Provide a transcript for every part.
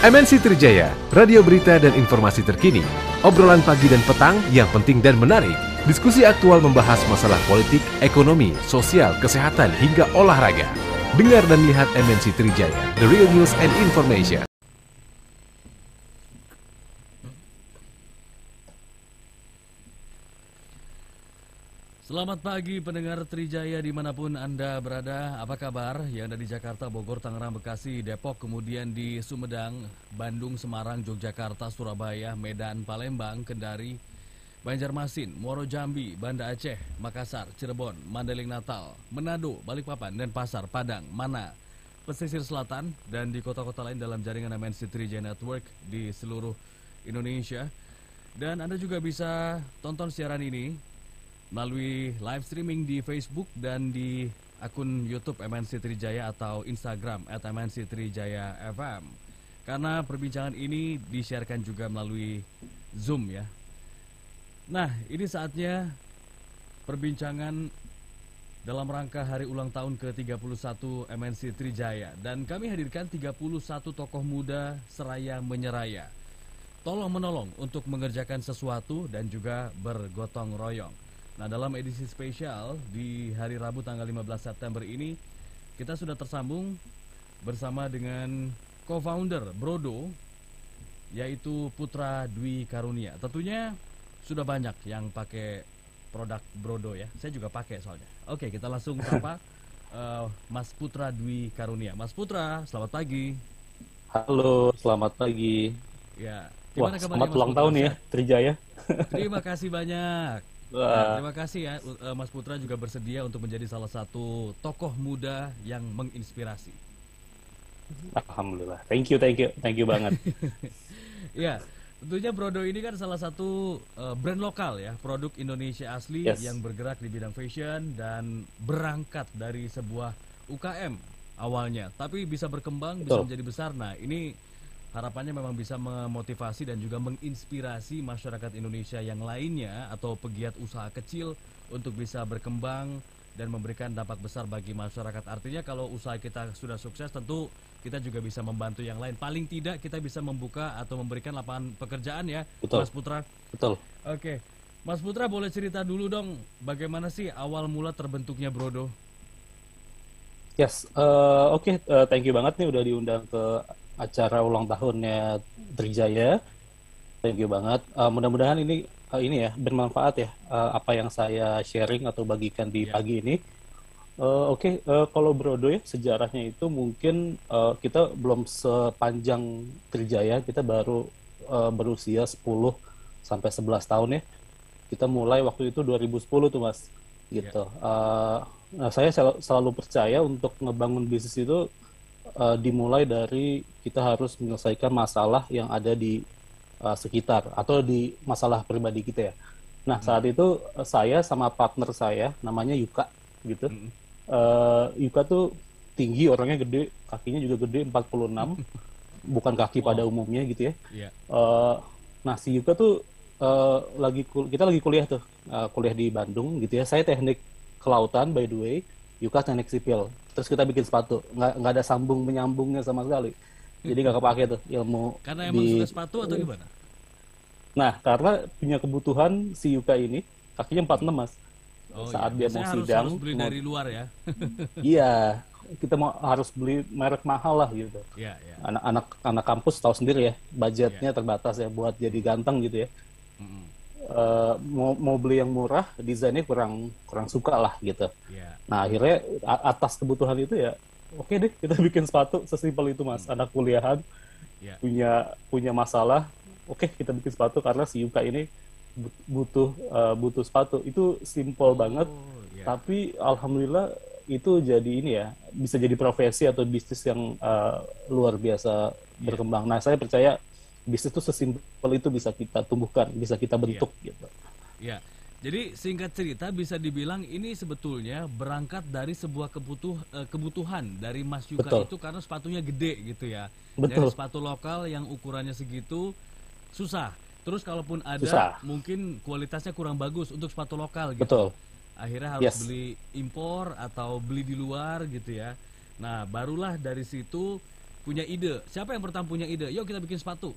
MNC Trijaya, radio berita dan informasi terkini. Obrolan pagi dan petang yang penting dan menarik. Diskusi aktual membahas masalah politik, ekonomi, sosial, kesehatan, hingga olahraga. Dengar dan lihat MNC Trijaya, the real news and information. Selamat pagi pendengar Trijaya di mana pun Anda berada. Apa kabar? Yang ada di Jakarta, Bogor, Tangerang, Bekasi, Depok, kemudian di Sumedang, Bandung, Semarang, Yogyakarta, Surabaya, Medan, Palembang, Kendari, Banjarmasin, Muaro Jambi, Banda Aceh, Makassar, Cirebon, Mandailing Natal, Manado, Balikpapan, dan Pasar, Padang, Mana, pesisir selatan, dan di kota-kota lain dalam jaringan MNC Trijaya Network di seluruh Indonesia. Dan Anda juga bisa tonton siaran ini melalui live streaming di Facebook dan di akun YouTube MNC Trijaya atau Instagram at MNC Trijaya FM. Karena perbincangan ini disiarkan juga melalui Zoom ya. Nah, ini saatnya perbincangan dalam rangka hari ulang tahun ke-31 MNC Trijaya dan kami hadirkan 31 tokoh muda seraya menyeraya. Tolong menolong untuk mengerjakan sesuatu dan juga bergotong royong. Nah, dalam edisi spesial di hari Rabu tanggal 15 September ini kita sudah tersambung bersama dengan co-founder Brodo yaitu Putra Dwi Karunia. Tentunya sudah banyak yang pakai produk Brodo ya. Saya juga pakai soalnya. Oke, kita langsung sapa uh, Mas Putra Dwi Karunia. Mas Putra, selamat pagi. Halo, selamat pagi. Ya. Wah, selamat ulang tahun ya, Trijaya. Terima kasih banyak. Nah, terima kasih ya eh, Mas Putra juga bersedia untuk menjadi salah satu tokoh muda yang menginspirasi. Alhamdulillah. Thank you, thank you, thank you banget. ya, tentunya Brodo ini kan salah satu uh, brand lokal ya, produk Indonesia asli yes. yang bergerak di bidang fashion dan berangkat dari sebuah UKM awalnya, tapi bisa berkembang, Betul. bisa menjadi besar. Nah, ini harapannya memang bisa memotivasi dan juga menginspirasi masyarakat Indonesia yang lainnya atau pegiat usaha kecil untuk bisa berkembang dan memberikan dampak besar bagi masyarakat. Artinya kalau usaha kita sudah sukses tentu kita juga bisa membantu yang lain. Paling tidak kita bisa membuka atau memberikan lapangan pekerjaan ya, Betul. Mas Putra. Betul. Oke. Mas Putra boleh cerita dulu dong bagaimana sih awal mula terbentuknya Brodo? Yes, uh, oke, okay. uh, thank you banget nih udah diundang ke acara ulang tahunnya Trijaya. Thank you banget. Uh, mudah-mudahan ini uh, ini ya bermanfaat ya uh, apa yang saya sharing atau bagikan di yeah. pagi ini. Uh, Oke, okay, uh, kalau Brodo ya sejarahnya itu mungkin uh, kita belum sepanjang Trijaya, kita baru uh, berusia 10 sampai 11 tahun ya. Kita mulai waktu itu 2010 tuh Mas. Gitu. Yeah. Uh, nah, saya sel selalu percaya untuk ngebangun bisnis itu uh, dimulai dari kita harus menyelesaikan masalah yang ada di uh, sekitar atau di masalah pribadi kita ya. Nah hmm. saat itu uh, saya sama partner saya namanya Yuka gitu. Hmm. Uh, Yuka tuh tinggi orangnya gede, kakinya juga gede 46, bukan kaki wow. pada umumnya gitu ya. Yeah. Uh, nah si Yuka tuh uh, lagi kita lagi kuliah tuh, uh, kuliah di Bandung gitu ya. Saya teknik kelautan by the way Yuka teknik sipil terus kita bikin sepatu. Nggak nggak ada sambung menyambungnya sama sekali. Jadi nggak kepake tuh ilmu karena emang di... sudah sepatu atau gimana? Nah karena punya kebutuhan si Yuka ini kakinya 46 mas. Oh, saat iya. dia mau harus, sidang harus beli mau... dari luar ya? Iya. Kita mau harus beli merek mahal lah gitu. Ya, ya. anak-anak anak kampus tahu sendiri ya budgetnya ya. terbatas ya buat jadi ganteng gitu ya uh, mau mau beli yang murah desainnya kurang kurang suka lah gitu yeah. nah akhirnya atas kebutuhan itu ya oke okay deh kita bikin sepatu sesimpel itu mas hmm. anak kuliahan yeah. punya punya masalah oke okay, kita bikin sepatu karena si Yuka ini butuh uh, butuh sepatu itu simple oh, banget yeah. tapi alhamdulillah itu jadi ini ya bisa jadi profesi atau bisnis yang uh, luar biasa yeah. berkembang nah saya percaya bisnis itu sesimpel itu bisa kita tumbuhkan, bisa kita iya. bentuk ya. gitu. Ya. Jadi singkat cerita bisa dibilang ini sebetulnya berangkat dari sebuah kebutuh eh, kebutuhan dari Mas Yuka Betul. itu karena sepatunya gede gitu ya. Betul. Dari sepatu lokal yang ukurannya segitu susah. Terus kalaupun ada susah. mungkin kualitasnya kurang bagus untuk sepatu lokal gitu. Betul. Akhirnya harus yes. beli impor atau beli di luar gitu ya. Nah, barulah dari situ punya ide. Siapa yang pertama punya ide? Yuk kita bikin sepatu.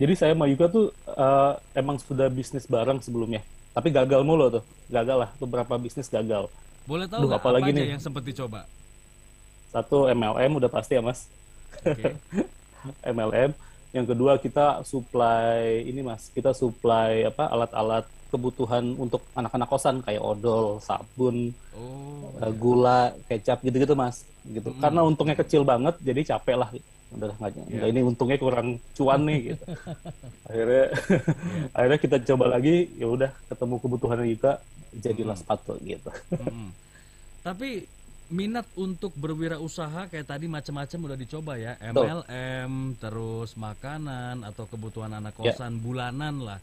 Jadi saya sama Yuka tuh uh, emang sudah bisnis bareng sebelumnya. Tapi gagal mulu tuh. Gagal lah. Beberapa bisnis gagal. Boleh tahu Duh, nggak apa lagi aja nih? yang sempat dicoba? Satu MLM udah pasti ya mas. Oke. MLM. Yang kedua kita supply ini mas. Kita supply apa alat-alat kebutuhan untuk anak-anak kosan kayak odol, sabun, Oh. uh, gula, kecap gitu-gitu mas. Gitu. Mm-mm. Karena untungnya kecil banget, jadi capek lah. Udah nggak nggak, ini untungnya kurang cuan nih. Gitu. akhirnya akhirnya kita coba lagi, ya udah ketemu kebutuhan juga, jadilah Mm. sepatu gitu. Mm-mm. Tapi minat untuk berwirausaha kayak tadi macam-macam udah dicoba ya, Betul. MLM, terus makanan atau kebutuhan anak Ya. kosan bulanan lah.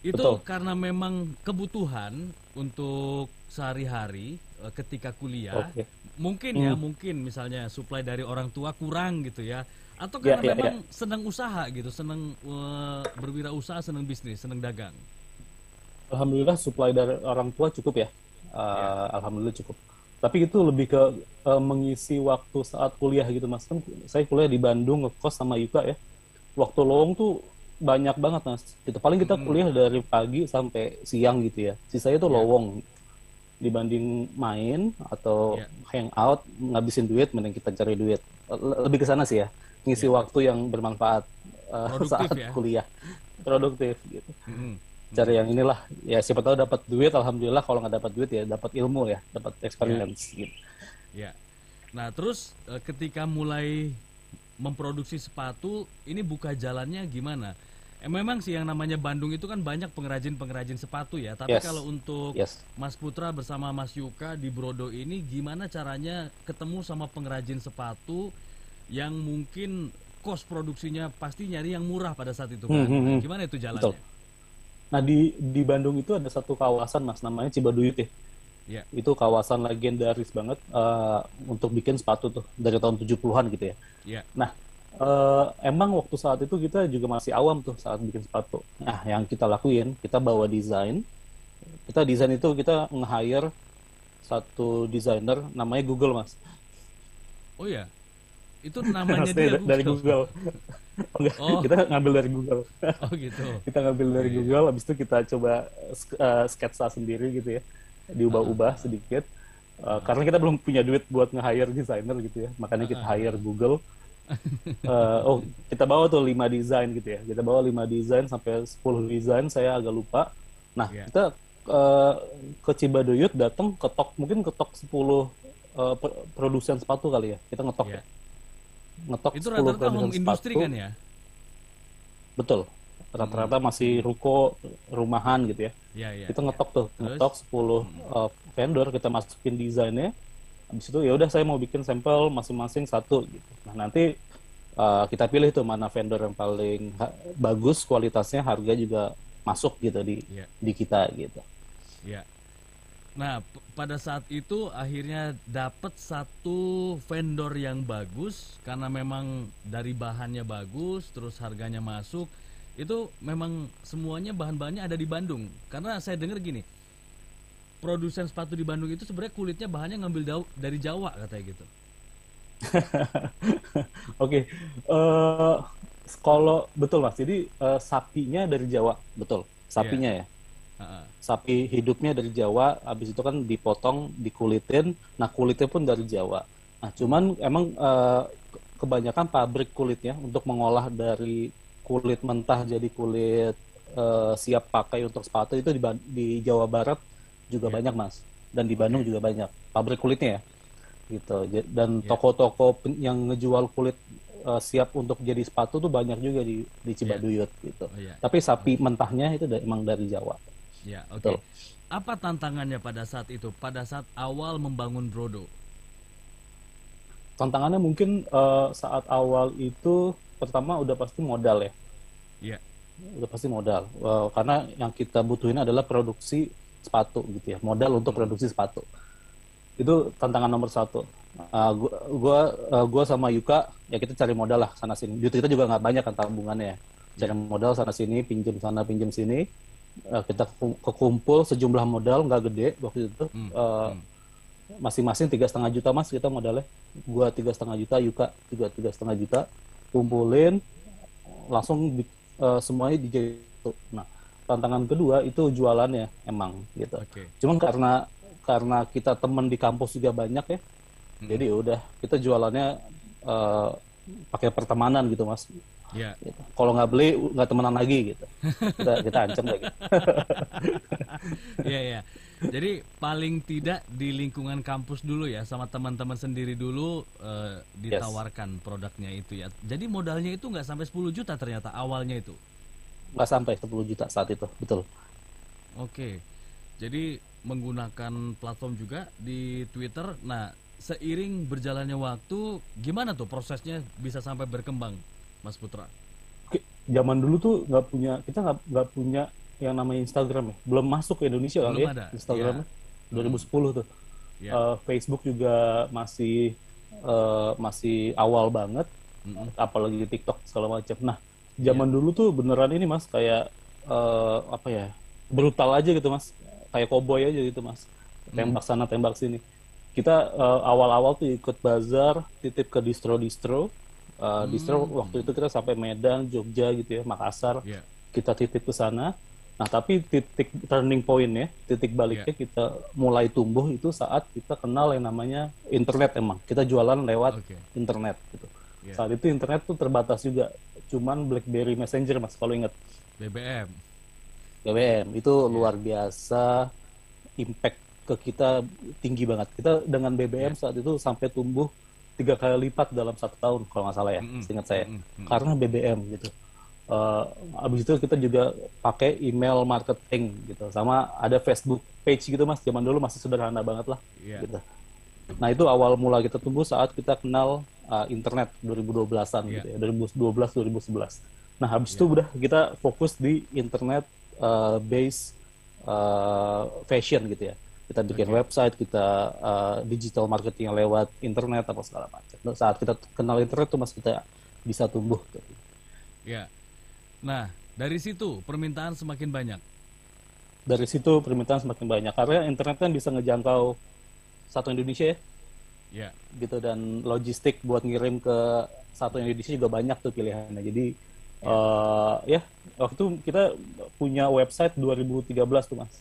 Itu Betul. karena memang kebutuhan untuk sehari-hari eh, ketika kuliah. Oke. Mungkin ya, Hmm. mungkin misalnya supply dari orang tua kurang gitu ya. Atau Ya, karena ya, memang senang usaha gitu, senang eh, berwirausaha, senang bisnis, senang dagang. Alhamdulillah supply dari orang tua cukup ya. Uh, Alhamdulillah cukup. Tapi itu lebih ke uh, mengisi waktu saat kuliah gitu mas. Kan saya kuliah di Bandung ngekos sama Yuka ya. Waktu lowong tuh banyak banget mas. Gitu. Paling kita Mm. kuliah dari pagi sampai siang gitu ya. Sisanya tuh Ya. lowong. Dibanding main atau Ya. hangout ngabisin duit, mending kita cari duit. Le- Lebih ke sana sih ya. Ngisi waktu yang bermanfaat uh, Produktif saat ya. kuliah. Produktif gitu Mm-mm. cari yang inilah ya siapa tahu dapat duit alhamdulillah kalau nggak dapat duit ya dapat ilmu ya dapat experience gitu Ya. Nah, terus eh, ketika mulai memproduksi sepatu, ini buka jalannya gimana? Eh, memang sih yang namanya Bandung itu kan banyak pengrajin-pengrajin sepatu ya. Tapi Yes. kalau untuk yes Mas Putra bersama Mas Yuka di Brodo ini gimana caranya ketemu sama pengrajin sepatu yang mungkin kos produksinya pasti nyari yang murah pada saat itu kan? Hmm, hmm, hmm. Gimana itu jalannya? Betul. nah di di Bandung itu ada satu kawasan mas namanya Cibaduyut ya Ya. itu kawasan legendaris banget eh, untuk bikin sepatu tuh dari tahun 70-an gitu ya Ya. nah eh, emang waktu saat itu kita juga masih awam tuh saat bikin sepatu nah yang kita lakuin kita bawa desain kita desain itu kita nge-hire satu desainer namanya Google mas Oh ya. Itu namanya dia da- dari Google. Oh, enggak, Oh. kita ngambil dari Google. Oh gitu. Kita ngambil dari Iya. Google, habis itu kita coba eh, sketsa sendiri gitu ya, diubah-ubah sedikit. Eh, karena kita belum punya duit buat nge-hire desainer gitu ya, makanya kita hire Google. Eh, oh, kita bawa tuh 5 desain gitu ya. Kita bawa 5 desain sampai 10 desain, saya agak lupa. Nah, Iya. kita eh, ke Cibaduyut datang ketok mungkin ketok 10 eh, pro- produsen sepatu kali ya. Kita ngetok Iya. ya. Ngetok Itu 10 rata-rata industry sepatu. kan ya? Betul. Rata-rata masih ruko, rumahan gitu ya. Ya, ya. kita ngetok tuh, Terus? ngetok 10 uh, vendor, kita masukin desainnya. Habis itu ya udah saya mau bikin sampel masing-masing satu gitu. Nah, nanti uh, kita pilih tuh mana vendor yang paling ha- bagus kualitasnya, harga juga masuk gitu di Iya. di kita gitu. Ya. Nah, pada saat itu akhirnya dapat satu vendor yang bagus karena memang dari bahannya bagus, terus harganya masuk. Itu memang semuanya bahan-bahannya ada di Bandung. Karena saya dengar gini, produsen sepatu di Bandung itu sebenarnya kulitnya bahannya ngambil dau- dari Jawa katanya gitu. Oke, eh kalau betul mas, jadi eh, sapinya dari Jawa, betul, sapinya ya. Ha-ha. sapi hidupnya dari Jawa, habis itu kan dipotong, dikulitin, nah kulitnya pun dari Jawa. Nah, cuman emang ke- kebanyakan pabrik kulitnya untuk mengolah dari kulit mentah jadi kulit eh, siap pakai untuk sepatu itu di, di Jawa Barat juga Iya. banyak mas, dan di Bandung juga banyak pabrik kulitnya ya, gitu. Dan Iya. toko-toko pen- yang ngejual kulit eh, siap untuk jadi sepatu tuh banyak juga di di Cibaduyut gitu. Oh iya. Tapi sapi mentahnya itu da- emang dari Jawa. Ya, oke. Betul. Apa tantangannya pada saat itu? Pada saat awal membangun Brodo? tantangannya mungkin eh, saat awal itu pertama udah pasti modal ya Iya. udah pasti modal Eh, karena yang kita butuhin adalah produksi sepatu gitu ya modal untuk produksi sepatu. Itu tantangan nomor satu. Eh, gua, gua eh, gua sama Yuka ya kita cari modal lah sana sini. Duit kita juga nggak banyak kan tabungannya ya. cari modal sana sini pinjam sana pinjam sini. Eh, kita ku- kekumpul sejumlah modal nggak gede waktu itu. Hmm, hmm. masing-masing tiga setengah juta mas kita modalnya. Gua tiga setengah juta Yuka juga tiga setengah juta. Kumpulin langsung di, uh, semuanya dijahit nah tantangan kedua itu jualannya emang gitu Oke. cuman karena karena kita temen di kampus juga banyak ya Hmm. jadi ya udah kita jualannya uh, pakai pertemanan gitu mas Ya. gitu. kalau nggak beli nggak temenan lagi gitu kita kita ancam lagi Iya ya. Jadi paling tidak di lingkungan kampus dulu ya sama teman-teman sendiri dulu eh, ditawarkan produknya itu ya. Jadi modalnya itu nggak sampai 10 juta ternyata awalnya itu. Nggak sampai 10 juta saat itu betul Oke. Jadi menggunakan platform juga di Twitter. Nah, seiring berjalannya waktu gimana tuh prosesnya bisa sampai berkembang, Mas Putra? Oke, zaman dulu tuh nggak punya kita nggak nggak punya yang namanya Instagram ya belum masuk ke Indonesia kali Belum ya ada, Instagramnya 2010 tuh Ya. Eh, Facebook juga masih eh, masih awal banget Mm-mm. apalagi TikTok segala macam nah zaman dulu tuh beneran ini mas kayak eh, apa ya brutal aja gitu mas. Kayak cowboy aja gitu mas. Tembak sana tembak sini. Kita eh, awal-awal tuh ikut bazar titip ke distro-distro Eh, distro waktu itu kita sampai Medan Jogja gitu ya Makassar. Ya. kita titip ke sana. Nah tapi titik turning point ya titik baliknya kita mulai tumbuh itu saat kita kenal yang namanya internet emang. Kita jualan lewat Oke. internet gitu. Ya. saat itu internet tuh terbatas juga cuman BlackBerry Messenger mas kalau ingat BBM. BBM itu luar biasa impact ke kita tinggi banget kita dengan BBM saat itu sampai tumbuh tiga kali lipat dalam satu tahun kalau nggak salah ya Mm-mm. seingat saya Mm-mm. Mm-mm. karena BBM gitu Eh, abis itu kita juga pakai email marketing gitu sama ada Facebook page gitu mas zaman dulu masih sederhana banget lah Iya. gitu nah itu awal mula kita tumbuh saat kita kenal uh, internet 2012an Iya. gitu ya 2012 2011 nah habis itu udah kita fokus di internet uh, base uh, fashion gitu ya kita bikin website kita uh, digital marketing lewat internet apa segala macam Nah, saat kita kenal internet tuh mas kita bisa tumbuh. Ya. Nah, dari situ permintaan semakin banyak. dari situ permintaan semakin banyak karena internet kan bisa ngejangkau satu Indonesia ya. Ya. gitu dan logistik buat ngirim ke satu Indonesia juga banyak tuh pilihannya. Jadi eh, ya waktu itu kita punya website 2013 tuh mas.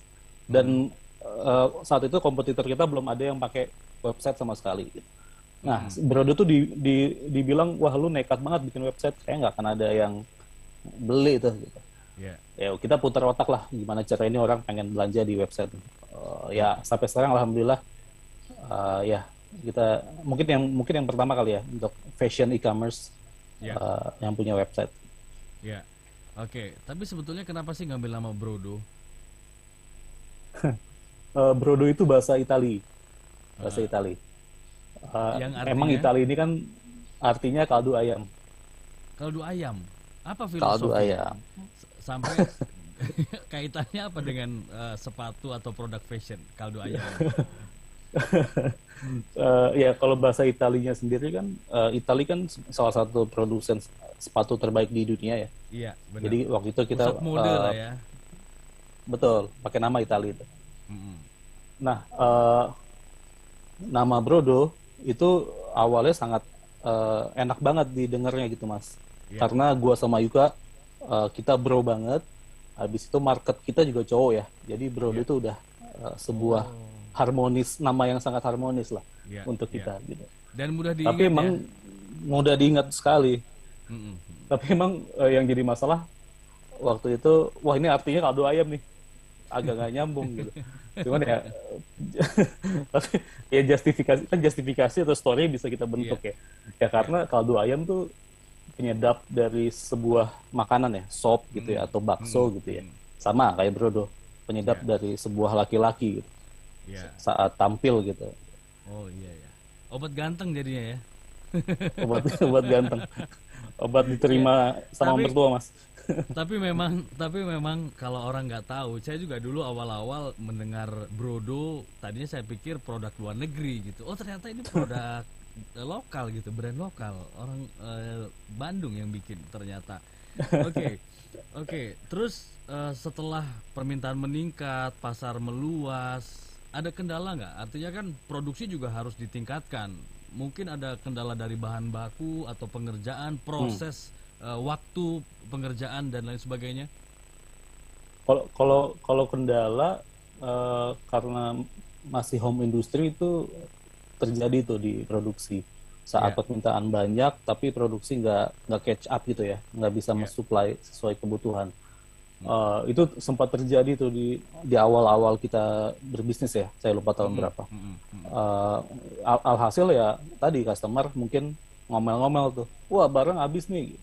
Dan eh, saat itu kompetitor kita belum ada yang pakai website sama sekali gitu. nah Brodo tuh di, di, dibilang wah lu nekat banget bikin website kayak nggak akan ada yang beli tuh gitu. Ya. ya kita putar otak lah gimana cara ini orang pengen belanja di website. Eh, ya sampai sekarang alhamdulillah eh, ya kita mungkin yang mungkin yang pertama kali ya untuk fashion e-commerce Ya. eh, yang punya website Ya. Oke, tapi sebetulnya kenapa sih ngambil nama Brodo? Eh, brodo itu bahasa Itali bahasa Itali Eh, Yang emang artinya? Itali ini kan artinya kaldu ayam Kaldu ayam. Apa kaldu filosofi? ayam S- Sampai kaitannya apa dengan eh, sepatu atau produk fashion kaldu ayam? Eh, ya kalau bahasa Italinya sendiri kan eh, Itali kan salah satu produsen sepatu terbaik di dunia ya Iya, benar. jadi waktu itu kita Pusat mode eh, lah ya. betul pakai nama Itali itu Mm-mm. Nah, eh, nama Brodo itu awalnya sangat eh, enak banget didengarnya gitu, Mas. Iya. Karena gua sama Yuka eh, kita bro banget. Habis itu market kita juga cowok ya. Jadi Brodo Iya. itu udah eh, sebuah Oh. Harmonis, nama yang sangat harmonis lah Iya, untuk iya. kita gitu. Dan mudah diingat Tapi emang ya. mudah diingat sekali. Mm-mm. Tapi emang eh, yang jadi masalah waktu itu, wah ini artinya kaldu ayam nih, agak nggak nyambung gitu. Cuman ya, tapi ya justifikasi kan justifikasi atau story bisa kita bentuk Iya. ya. Ya karena kaldu ayam tuh penyedap dari sebuah makanan ya, sop gitu ya atau bakso gitu ya. Sama kayak brodo, penyedap Iya. dari sebuah laki-laki gitu, Iya. saat tampil gitu. Oh iya ya. Obat ganteng jadinya ya. Obat obat ganteng. Obat diterima sama Tapi- mertua, Mas. tapi memang tapi memang kalau orang nggak tahu saya juga dulu awal-awal mendengar brodo tadinya saya pikir produk luar negeri gitu oh ternyata ini produk eh, lokal gitu brand lokal orang eh, Bandung yang bikin ternyata oke oke terus eh, setelah permintaan meningkat pasar meluas ada kendala nggak? Artinya kan produksi juga harus ditingkatkan. Mungkin ada kendala dari bahan baku atau pengerjaan, proses, uh, waktu pengerjaan dan lain sebagainya. Kalau kalau kalau kendala uh, karena masih home industry itu terjadi tuh di produksi saat yeah. permintaan banyak tapi produksi nggak nggak catch up gitu ya nggak bisa yeah. mensupply sesuai kebutuhan uh, itu sempat terjadi tuh di di awal-awal kita berbisnis ya saya lupa tahun mm -hmm. berapa uh, al alhasil ya tadi customer mungkin ngomel-ngomel tuh wah barang habis nih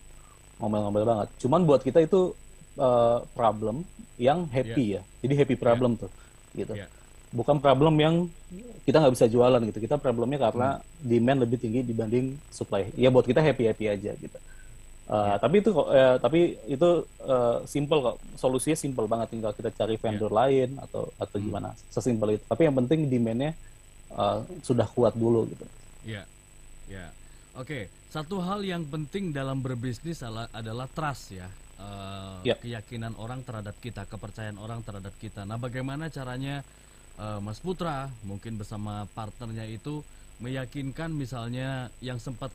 ngomel-ngomel banget cuman buat kita itu uh, problem yang happy yeah. ya jadi happy problem yeah. tuh gitu yeah bukan problem yang kita nggak bisa jualan gitu. Kita problemnya karena demand lebih tinggi dibanding supply. Ya buat kita happy happy aja gitu. Uh, ya. Tapi itu kok, uh, tapi itu uh, simple kok. Solusinya simple banget. Tinggal kita cari ya. vendor ya. lain atau atau hmm. gimana. Sesimpel itu. Tapi yang penting demandnya uh, sudah kuat dulu gitu. Ya, ya. Oke. Satu hal yang penting dalam berbisnis adalah, adalah trust ya. Uh, ya. Keyakinan orang terhadap kita, kepercayaan orang terhadap kita. Nah, bagaimana caranya? uh, Mas Putra mungkin bersama partnernya itu meyakinkan misalnya yang sempat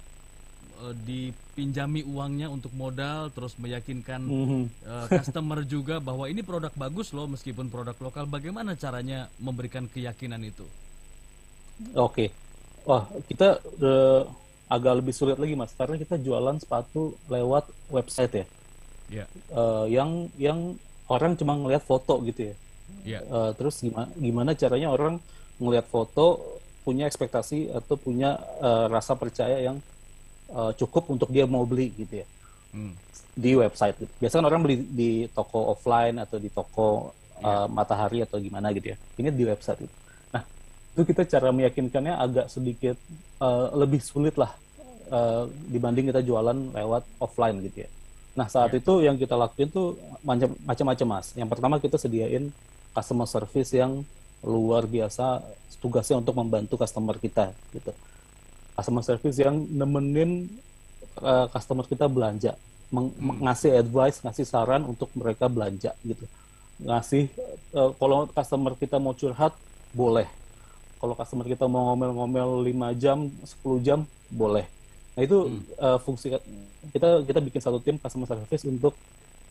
uh, dipinjami uangnya untuk modal terus meyakinkan mm-hmm. uh, customer juga bahwa ini produk bagus loh meskipun produk lokal bagaimana caranya memberikan keyakinan itu oke okay. wah kita uh, agak lebih sulit lagi mas karena kita jualan sepatu lewat website ya yeah. Ya. uh, yang yang orang cuma ngelihat foto gitu ya Yeah. Ya. Uh, terus gimana gimana caranya orang melihat foto punya ekspektasi atau punya uh, rasa percaya yang uh, cukup untuk dia mau beli gitu ya hmm. di website. Gitu. Biasanya orang beli di toko offline atau di toko yeah. uh, matahari atau gimana gitu ya. Ini di website. Gitu. Nah itu kita cara meyakinkannya agak sedikit uh, lebih sulit lah uh, dibanding kita jualan lewat offline gitu ya. Nah saat yeah. itu yang kita lakuin tuh macam-macam mas. Yang pertama kita sediain customer service yang luar biasa tugasnya untuk membantu customer kita gitu customer service yang nemenin uh, customer kita belanja meng hmm. ngasih advice ngasih saran untuk mereka belanja gitu ngasih uh, kalau customer kita mau curhat boleh kalau customer kita mau ngomel-ngomel 5 jam 10 jam boleh nah itu hmm. uh, fungsi kita kita bikin satu tim customer service untuk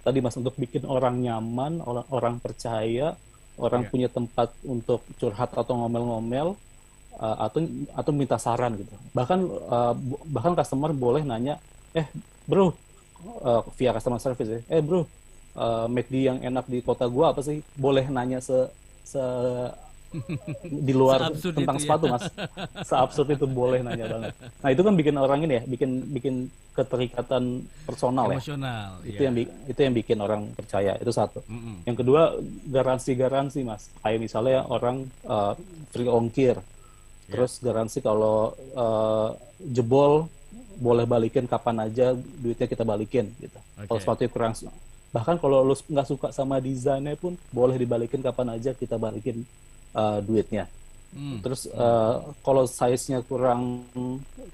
tadi mas untuk bikin orang nyaman orang orang percaya orang yeah. punya tempat untuk curhat atau ngomel-ngomel uh, atau atau minta saran gitu bahkan uh, bahkan customer boleh nanya eh bro uh, via customer service ya eh bro uh, McD yang enak di kota gua apa sih boleh nanya se se di luar tentang itu, sepatu ya. mas seabsurd itu boleh nanya banget nah itu kan bikin orang ini ya bikin bikin keterikatan personal ya. Emosional, ya itu ya. yang itu yang bikin orang percaya itu satu mm -hmm. yang kedua garansi garansi mas kayak misalnya orang uh, free ongkir yeah. terus garansi kalau uh, jebol boleh balikin kapan aja duitnya kita balikin gitu okay. kalau sepatu kurang bahkan kalau lu nggak suka sama desainnya pun boleh dibalikin kapan aja kita balikin uh, duitnya. Hmm. Terus uh, kalau size-nya kurang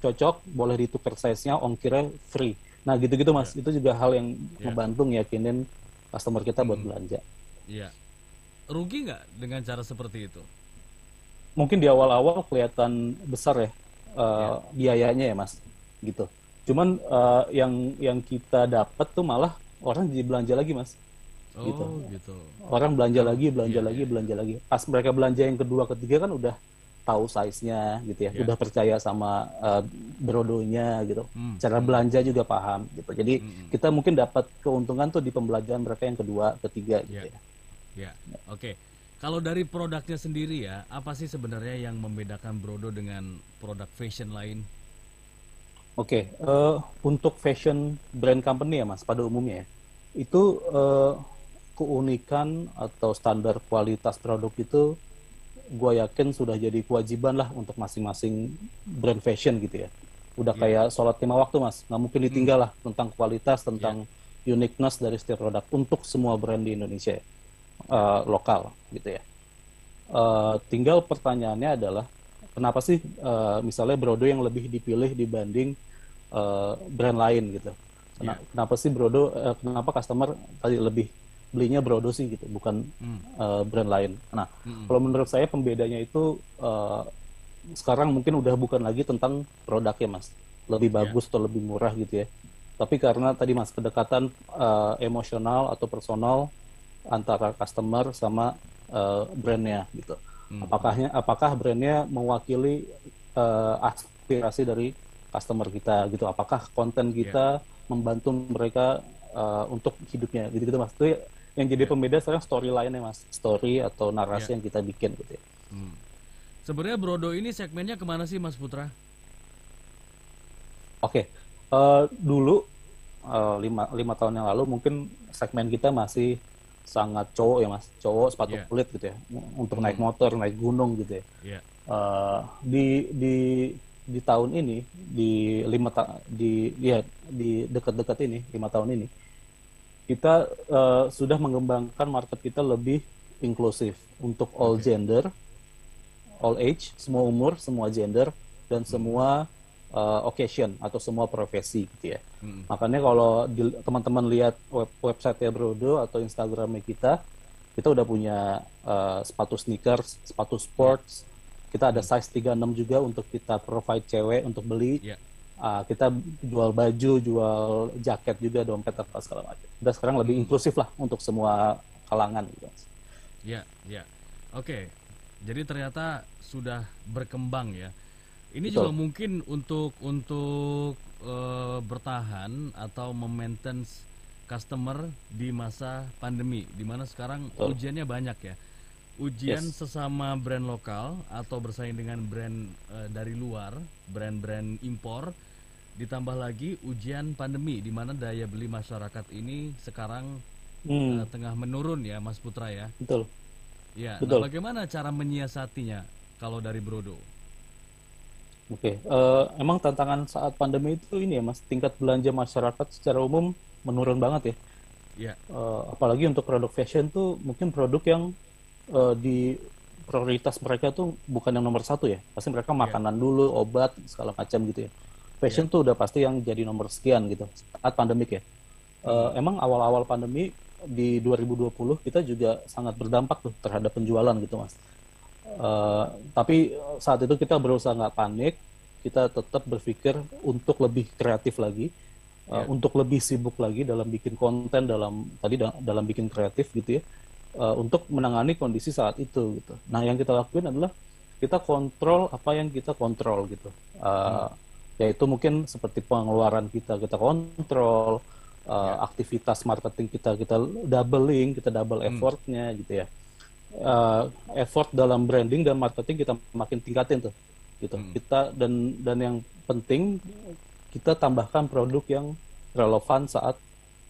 cocok, boleh ditukar size-nya, ongkirnya free. Nah gitu-gitu mas, yeah. itu juga hal yang yeah. membantu yakinin customer kita buat hmm. belanja. Iya. Yeah. Rugi nggak dengan cara seperti itu? Mungkin di awal-awal kelihatan besar ya uh, yeah. biayanya ya mas, gitu. Cuman uh, yang yang kita dapat tuh malah orang jadi belanja lagi mas. Oh, gitu. gitu. Orang belanja lagi, belanja yeah, lagi, yeah. belanja lagi. Pas mereka belanja yang kedua, ketiga kan udah tahu size-nya gitu ya, yeah. udah percaya sama uh, brodonya gitu. Hmm. Cara belanja juga paham gitu. Jadi hmm. hmm. kita mungkin dapat keuntungan tuh di pembelajaran mereka yang kedua, ketiga gitu yeah. ya. Ya, yeah. oke. Okay. Kalau dari produknya sendiri ya, apa sih sebenarnya yang membedakan Brodo dengan produk fashion lain? Oke, okay, uh, eh, untuk fashion brand company ya mas, pada umumnya ya, itu uh, keunikan atau standar kualitas produk itu gue yakin sudah jadi kewajiban lah untuk masing-masing brand fashion gitu ya udah yeah. kayak sholat lima waktu mas nggak mungkin ditinggal hmm. lah tentang kualitas tentang yeah. uniqueness dari setiap produk untuk semua brand di Indonesia uh, lokal gitu ya uh, tinggal pertanyaannya adalah kenapa sih uh, misalnya Brodo yang lebih dipilih dibanding uh, brand lain gitu yeah. kenapa sih Brodo uh, kenapa customer tadi lebih belinya Brodo sih gitu, bukan Hmm. uh, brand lain. Nah, Mm-mm. kalau menurut saya pembedanya itu uh, sekarang mungkin udah bukan lagi tentang produknya mas, lebih Ya. bagus atau lebih murah gitu ya. Tapi karena tadi mas kedekatan uh, emosional atau personal antara customer sama uh, brandnya gitu. Hmm. Apakahnya apakah brandnya mewakili uh, aspirasi dari customer kita gitu? Apakah konten kita membantu mereka uh, untuk hidupnya gitu-gitu mas? Itu yang jadi pembeda sekarang storyline-nya mas, story atau narasi Ya. yang kita bikin gitu ya. Hmm. Sebenarnya Brodo ini segmennya ke mana sih Mas Putra? Oke, eh, dulu eh, lima lima tahun yang lalu mungkin segmen kita masih sangat cowok ya mas, cowok sepatu Iya. kulit gitu ya, untuk Hmm. naik motor, naik gunung gitu ya. Ya. Eh, di di di tahun ini di lima ta di ya di dekat-dekat ini lima tahun ini kita eh, sudah mengembangkan market kita lebih inklusif untuk all Oke. gender, all age, semua umur, semua gender dan semua eh, occasion atau semua profesi gitu ya. Mm-mm. Makanya kalau teman-teman lihat web website Brodo atau Instagramnya kita, kita udah punya eh, sepatu sneakers, sepatu sports. Kita ada size 36 juga untuk kita provide cewek untuk beli. Ya. Ah, kita jual baju, jual jaket juga, dompet apa segala macam. Udah sekarang lebih inklusif lah untuk semua kalangan gitu. Ya, ya. Oke. Jadi ternyata sudah berkembang ya. Ini Betul. juga mungkin untuk untuk eh, bertahan atau memaintenance customer di masa pandemi di mana sekarang Betul. ujiannya banyak ya. Ujian Yes. sesama brand lokal atau bersaing dengan brand eh, dari luar, brand-brand impor ditambah lagi ujian pandemi di mana daya beli masyarakat ini sekarang Hmm, eh, tengah menurun ya Mas Putra ya. betul. Ya, Betul. nah bagaimana cara menyiasatinya kalau dari Brodo? Oke, eh, emang tantangan saat pandemi itu ini ya, Mas, tingkat belanja masyarakat secara umum menurun banget ya. Ya, Eh, apalagi untuk produk fashion tuh mungkin produk yang eh, di prioritas mereka tuh bukan yang nomor satu ya. Pasti mereka makanan dulu, obat segala macam gitu ya. Fashion tuh udah pasti yang jadi nomor sekian gitu saat pandemik ya. Eh, emang awal-awal pandemi di 2020 kita juga sangat berdampak tuh terhadap penjualan gitu mas. Eh, tapi saat itu kita berusaha nggak panik, kita tetap berpikir untuk lebih kreatif lagi, Ya. untuk lebih sibuk lagi dalam bikin konten, dalam tadi da- dalam bikin kreatif gitu ya, eh, untuk menangani kondisi saat itu gitu. Nah yang kita lakuin adalah kita kontrol apa yang kita kontrol gitu, Eh, yaitu mungkin seperti pengeluaran kita kita kontrol, eh, aktivitas marketing kita kita doubling, kita double effortnya gitu ya uh, effort dalam branding dan marketing kita makin tingkatin tuh gitu. Hmm. kita dan dan yang penting kita tambahkan produk yang relevan saat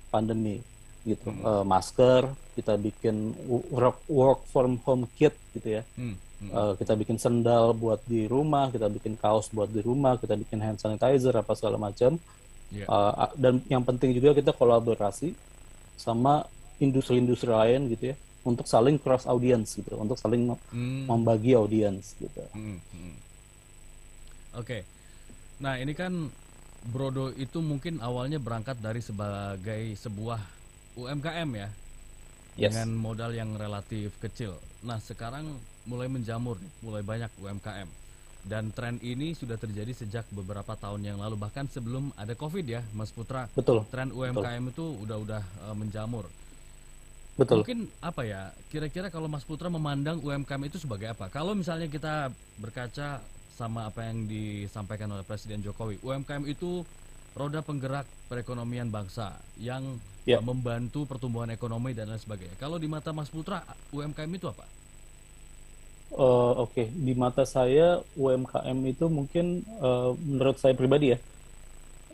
pandemi gitu. Uh, masker kita bikin wo- work work from home kit gitu ya. Hmm, hmm, Uh, kita bikin sendal buat di rumah kita bikin kaos buat di rumah kita bikin hand sanitizer apa segala macam. Ya, Uh, dan yang penting juga kita kolaborasi sama industri-industri lain gitu ya untuk saling cross audience gitu untuk saling hmm, membagi audience gitu hmm, hmm. Oke, nah ini kan Brodo itu mungkin awalnya berangkat dari sebagai sebuah UMKM ya, yes dengan modal yang relatif kecil. Nah sekarang mulai menjamur, nih, mulai banyak UMKM. Dan tren ini sudah terjadi sejak beberapa tahun yang lalu, bahkan sebelum ada COVID ya, Mas Putra. betul Tren UMKM itu udah-udah eh, menjamur. Betul Mungkin apa ya? Kira-kira kalau Mas Putra memandang UMKM itu sebagai apa? Kalau misalnya kita berkaca sama apa yang disampaikan oleh Presiden Jokowi, UMKM itu roda penggerak perekonomian bangsa yang Ya. uh, membantu pertumbuhan ekonomi dan lain sebagainya. Kalau di mata Mas Putra, UMKM itu apa? Uh, oke di mata saya UMKM itu mungkin uh, menurut saya pribadi ya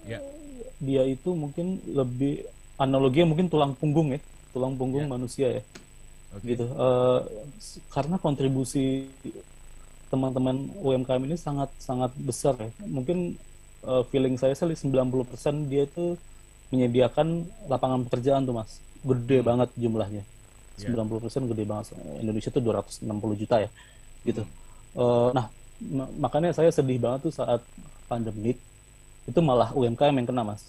Ya, dia itu mungkin lebih analoginya mungkin tulang punggung ya tulang punggung Ya. manusia ya. Oke. gitu. S- karena kontribusi teman-teman UMKM ini sangat sangat besar ya. Mungkin eh, feeling saya sih 90% dia itu menyediakan lapangan pekerjaan tuh mas. Gede banget jumlahnya. Ya. 90% gede banget. Indonesia tuh 260 juta ya. Gitu. Eh, nah ma- makanya saya sedih banget tuh saat pandemik itu malah UMKM yang kena mas.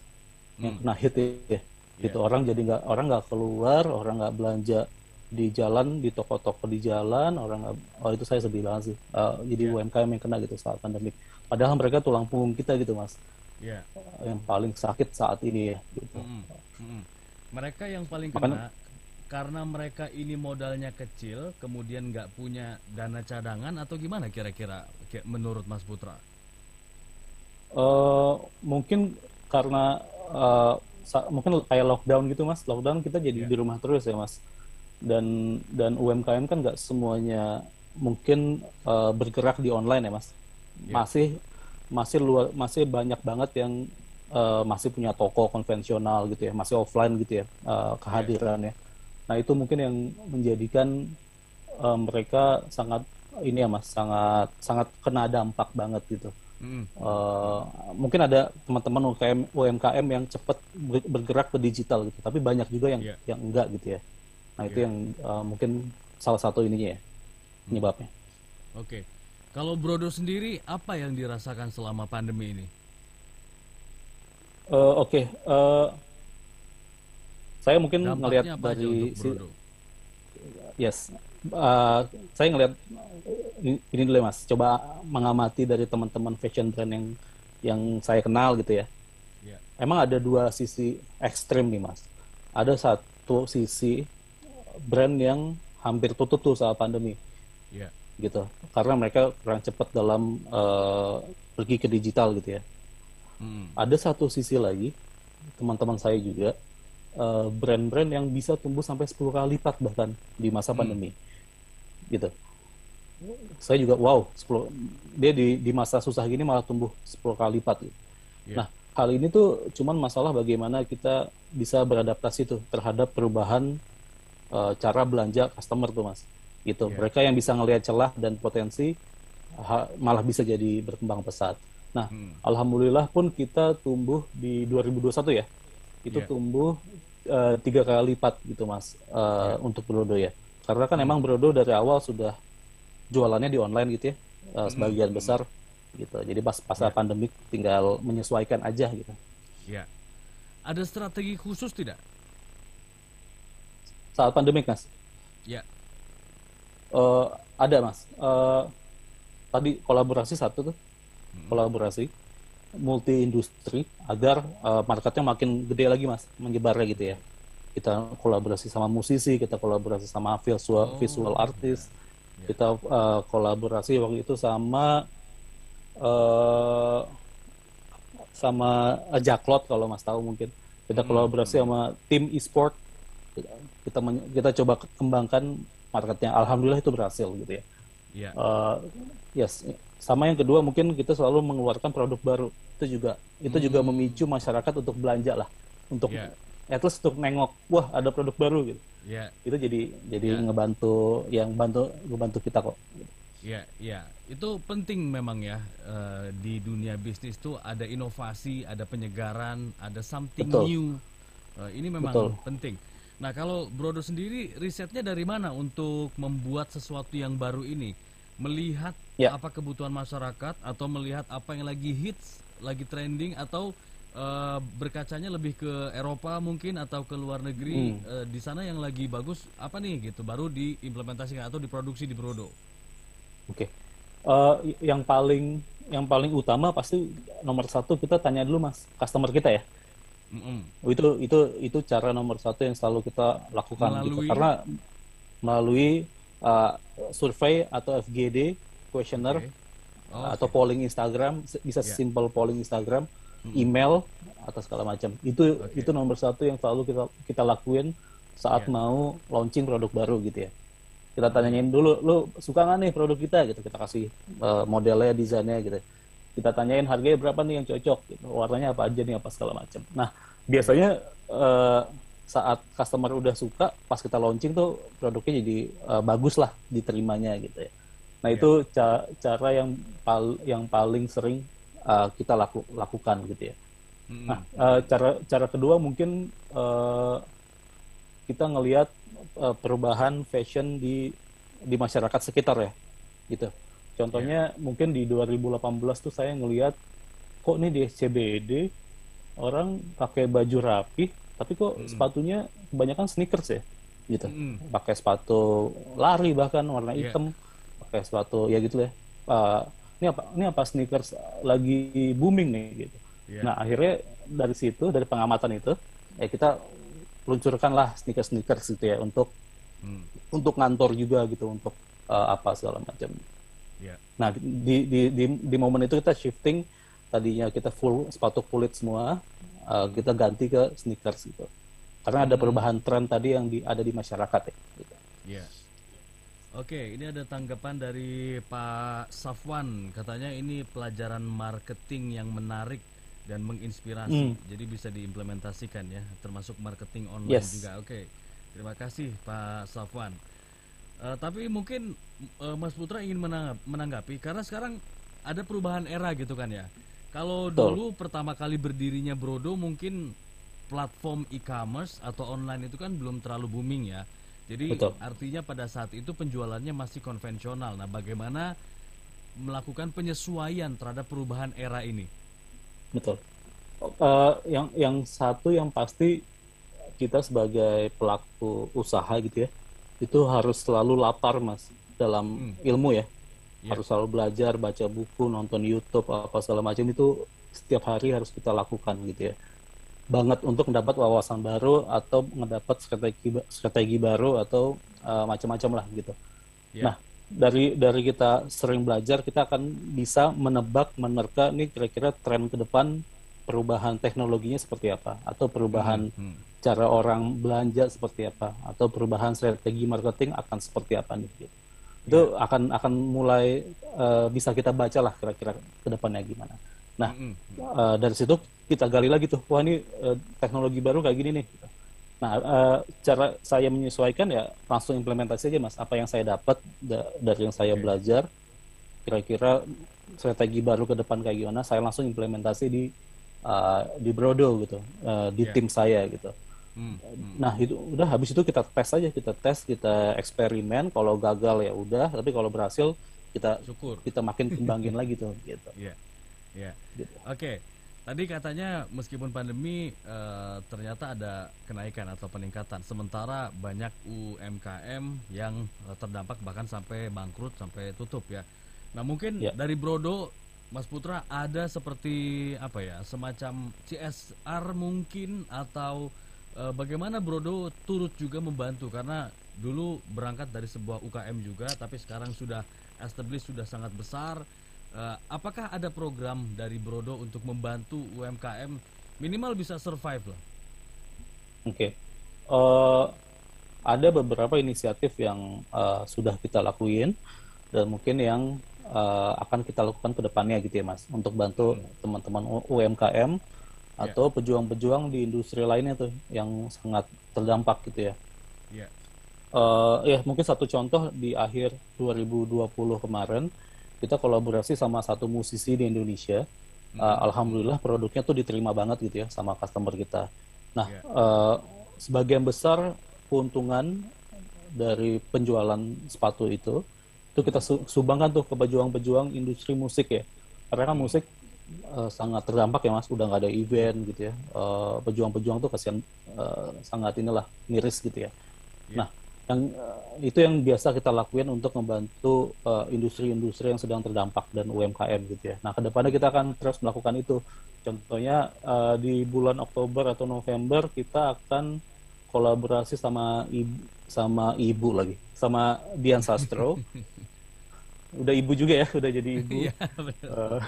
Yang Hmm. kena hit ya gitu orang jadi nggak orang nggak keluar orang nggak belanja di jalan di toko-toko di jalan orang nggak oh itu saya sedih banget sih Uh, jadi Iya. UMKM yang kena gitu saat pandemik padahal mereka tulang punggung kita gitu mas Ya. yang paling sakit saat ini ya gitu. Mm-mm, mm-mm. Mereka yang paling Makanya- kena karena mereka ini modalnya kecil, kemudian nggak punya dana cadangan atau gimana kira-kira ki- menurut Mas Putra? Eh, mungkin karena sa- mungkin kayak lockdown gitu mas. Lockdown kita jadi Iya. di rumah terus ya mas. Dan dan UMKM kan nggak semuanya mungkin eh, bergerak di online ya mas. Iya. masih masih luar masih banyak banget yang eh, masih punya toko konvensional gitu ya masih offline gitu ya eh, kehadirannya nah itu mungkin yang menjadikan eh, mereka sangat ini ya mas sangat sangat kena dampak banget gitu Mm-mm. Eh, mungkin ada teman-teman UMKM, UMKM yang cepat ber- bergerak ke digital gitu, tapi banyak juga yang Iya. yang enggak gitu ya. Nah itu Iya. yang eh, mungkin salah satu ininya ya penyebabnya. Oke. Kalau Brodo sendiri apa yang dirasakan selama pandemi ini? Eh, Oke, eh, saya mungkin ngelihat Dampaknya aja dari si- yes, Eh, saya ngelihat ini ini dulu ya, mas, coba mengamati dari teman-teman fashion brand yang yang saya kenal gitu ya. Ya. Emang ada dua sisi ekstrim nih mas. Ada satu sisi brand yang hampir tutup tuh saat pandemi Ya. gitu, karena mereka kurang cepat dalam eh, pergi ke digital gitu ya. Mm-mm. Ada satu sisi lagi teman-teman saya juga eh, brand-brand yang bisa tumbuh sampai 10 kali lipat bahkan di masa Hmm. pandemi gitu. Saya juga wow, 10 dia di di masa susah gini malah tumbuh 10 kali lipat gitu. Ya. Nah, hal ini tuh cuman masalah bagaimana kita bisa beradaptasi tuh terhadap perubahan eh, cara belanja customer tuh Mas. Gitu. Ya. Mereka yang bisa ngelihat celah dan potensi ha- malah bisa jadi berkembang pesat. Nah, Mm. alhamdulillah pun kita tumbuh di 2021 ya. Itu Ya. tumbuh eh, tiga kali lipat gitu Mas eh, untuk Brodo ya. Karena kan emang Brodo dari awal sudah jualannya di online gitu ya, eh, sebagian besar gitu. Jadi pas pasca pandemik tinggal menyesuaikan aja gitu. Ya. Ada strategi khusus tidak? Saat pandemik Mas, Ya. Eh, ada Mas. Eh, tadi kolaborasi satu tuh, kolaborasi multi industri agar eh, marketnya makin gede lagi Mas, menyebarnya gitu ya. Kita kolaborasi sama musisi, kita kolaborasi sama visual Oh, visual artist, Ya. Kita eh, kolaborasi waktu itu sama eh sama Jaklot kalau Mas tahu mungkin. Kita Hmm, kolaborasi sama tim e-sport. Kita kita coba kembangkan marketnya. Alhamdulillah itu berhasil gitu ya. Ya. Eh, yes, sama yang kedua mungkin kita selalu mengeluarkan produk baru. Itu juga itu juga memicu masyarakat untuk belanja lah, untuk Ya. at least untuk nengok, wah ada produk baru gitu. Ya. Itu jadi jadi Ya. ngebantu yang bantu ngebantu kita kok. Ya, ya, itu penting memang ya eh, di dunia bisnis tuh ada inovasi, ada penyegaran, ada something Betul. new. Eh, ini memang Betul. penting. Nah, kalau Brodo sendiri risetnya dari mana untuk membuat sesuatu yang baru ini? Melihat Ya. apa kebutuhan masyarakat atau melihat apa yang lagi hits, lagi trending atau eh, berkacanya lebih ke Eropa mungkin atau ke luar negeri Hmm. eh, di sana yang lagi bagus apa nih gitu baru diimplementasikan atau diproduksi di Brodo. Oke. Eh, yang paling yang paling utama pasti nomor satu kita tanya dulu mas customer kita ya. Mm-mm. itu itu itu cara nomor satu yang selalu kita lakukan gitu Melalui- karena melalui uh, survei atau FGD questionnaire Oke. Oh, atau polling Instagram bisa Ya. simple polling Instagram email atau segala macam. Itu Oke. itu nomor satu yang selalu kita kita lakuin saat Ya. mau launching produk baru gitu ya. Kita tanyain dulu lu suka nggak nih produk kita? Gitu. Kita kasih uh, modelnya desainnya gitu. Kita tanyain harganya berapa nih yang cocok? Gitu. Warnanya apa aja nih? Apa segala macam. Nah biasanya uh, saat customer udah suka pas kita launching tuh produknya jadi uh, bagus lah diterimanya gitu ya. Nah Iya. itu ca- cara yang pal- yang paling sering uh, kita laku- lakukan gitu ya Mm-mm. Nah, eh, cara cara kedua mungkin eh, kita ngelihat eh, perubahan fashion di di masyarakat sekitar ya, gitu. Contohnya mungkin di 2018 tuh saya ngelihat kok nih di SCBD orang pakai baju rapi, tapi kok sepatunya kebanyakan sneakers ya gitu Mm. pakai sepatu lari bahkan warna Iya. hitam pakai sepatu ya gitu ya Uh, ini apa ini apa sneakers lagi booming nih gitu Iya. nah akhirnya dari situ dari pengamatan itu ya kita luncurkanlah sneakers sneakers gitu ya untuk Hmm. untuk ngantor juga gitu untuk uh, apa segala macam Iya. Nah, di, di, di, di momen itu kita shifting, tadinya kita full sepatu kulit semua, uh, kita ganti ke sneakers gitu. Karena ada perubahan tren tadi yang di, ada di masyarakat ya. Gitu. Iya. Oke, ini ada tanggapan dari Pak Safwan. Katanya ini pelajaran marketing yang menarik dan menginspirasi. Hmm. Jadi bisa diimplementasikan ya, termasuk marketing online Yes. juga. Oke. Terima kasih Pak Safwan. Eh, tapi mungkin eh, Mas Putra ingin menanggap- menanggapi karena sekarang ada perubahan era gitu kan ya. Kalau Betul. dulu pertama kali berdirinya Brodo mungkin platform e-commerce atau online itu kan belum terlalu booming ya. Jadi Betul. artinya pada saat itu penjualannya masih konvensional. Nah, bagaimana melakukan penyesuaian terhadap perubahan era ini? Betul. Uh, yang yang satu yang pasti kita sebagai pelaku usaha gitu ya, itu harus selalu lapar mas dalam Hmm. ilmu ya. Ya. Harus selalu belajar, baca buku, nonton YouTube apa segala macam itu setiap hari harus kita lakukan gitu ya. Banget untuk mendapat wawasan baru atau mendapat strategi strategi baru atau uh, macam-macam lah gitu. Ya. Nah, dari dari kita sering belajar, kita akan bisa menebak, menerka nih kira-kira tren ke depan perubahan teknologinya seperti apa, atau perubahan Hmm. cara orang belanja seperti apa, atau perubahan strategi marketing akan seperti apa nih. gitu. Itu akan akan mulai eh, bisa kita baca lah kira-kira ke depannya gimana. Nah, Mm-mm. eh, dari situ kita gali lagi tuh, wah ini eh, teknologi baru kayak gini nih. Nah, eh, cara saya menyesuaikan ya langsung implementasi aja mas. Apa yang saya dapat da- dari yang saya Oke. belajar, kira-kira strategi baru ke depan kayak gimana, saya langsung implementasi di eh, di Brodo gitu, eh, di Ya. tim saya gitu. Hmm. Hmm. Nah itu udah habis itu kita tes aja, kita tes, kita eksperimen. Kalau gagal ya udah, tapi kalau berhasil kita Syukur. kita makin kembangin lagi tuh gitu. Iya. Iya. Gitu. Oke. Tadi katanya meskipun pandemi eh, ternyata ada kenaikan atau peningkatan, sementara banyak UMKM yang eh, terdampak bahkan sampai bangkrut sampai tutup ya. Nah mungkin Ya. dari Brodo, Mas Putra ada seperti apa ya semacam CSR mungkin atau eh, bagaimana Brodo turut juga membantu karena dulu berangkat dari sebuah UKM juga, tapi sekarang sudah established sudah sangat besar. Eh, apakah ada program dari Brodo untuk membantu UMKM minimal bisa survive lah? Oke. Eh, ada beberapa inisiatif yang eh, sudah kita lakuin dan mungkin yang eh, akan kita lakukan ke depannya gitu ya Mas untuk bantu teman-teman U- UMKM atau pejuang-pejuang di industri lainnya tuh yang sangat terdampak gitu ya. Ya. Eh, ya mungkin satu contoh di akhir 2020 kemarin kita kolaborasi sama satu musisi di Indonesia. Eh, Alhamdulillah produknya tuh diterima banget gitu ya sama customer kita. Nah, Ya. eh, sebagian besar keuntungan dari penjualan sepatu itu itu kita su- sumbangkan tuh ke pejuang-pejuang industri musik ya. Karena kan musik eh, sangat terdampak ya mas, udah nggak ada event gitu ya. Eh, pejuang-pejuang tuh kasihan eh, sangat inilah miris gitu ya. Ya. Nah, yang eh, itu yang biasa kita lakuin untuk membantu eh, industri-industri yang sedang terdampak dan UMKM gitu ya. Nah, ke depannya kita akan terus melakukan itu. Contohnya eh, di bulan Oktober atau November kita akan kolaborasi sama ibu, sama ibu lagi, sama Dian Sastro. udah ibu juga ya, udah jadi ibu. Eh,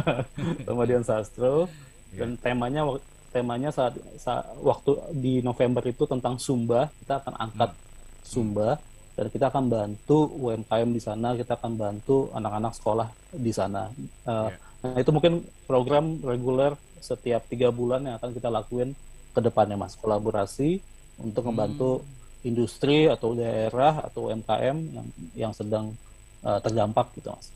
sama Dian Sastro Iya. dan temanya temanya saat, saat waktu di November itu tentang Sumba kita akan angkat Hmm. Sumba dan kita akan bantu UMKM di sana kita akan bantu anak-anak sekolah di sana Eh, Iya. nah itu mungkin program reguler setiap tiga bulan yang akan kita lakuin ke depannya mas kolaborasi untuk Hmm. membantu industri atau daerah atau UMKM yang yang sedang eh, terdampak gitu mas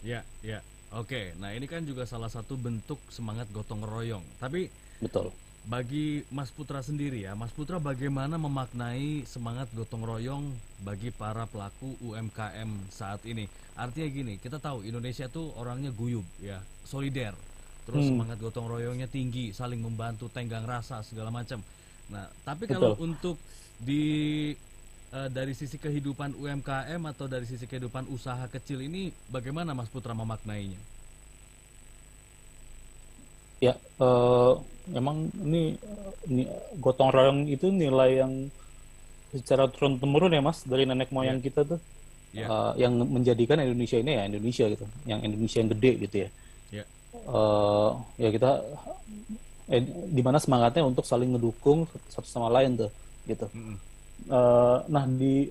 Ya, ya. Oke, nah ini kan juga salah satu bentuk semangat gotong royong. Tapi betul bagi Mas Putra sendiri ya, Mas Putra bagaimana memaknai semangat gotong royong bagi para pelaku UMKM saat ini? Artinya gini, kita tahu Indonesia tuh orangnya guyub ya, solider. Terus Hmm. semangat gotong royongnya tinggi, saling membantu, tenggang rasa segala macam. Nah, tapi kalau untuk di uh, dari sisi kehidupan UMKM atau dari sisi kehidupan usaha kecil ini bagaimana Mas Putra memaknainya? Ya, uh, memang ini, ini gotong royong itu nilai yang secara turun temurun ya Mas dari nenek moyang yeah. kita tuh. Yeah. Ya. Uh, yang menjadikan Indonesia ini ya Indonesia gitu, yang Indonesia yang gede gitu ya. Yeah. Uh, ya kita eh, di mana semangatnya untuk saling mendukung satu sama lain tuh gitu. Mm -hmm. uh, nah di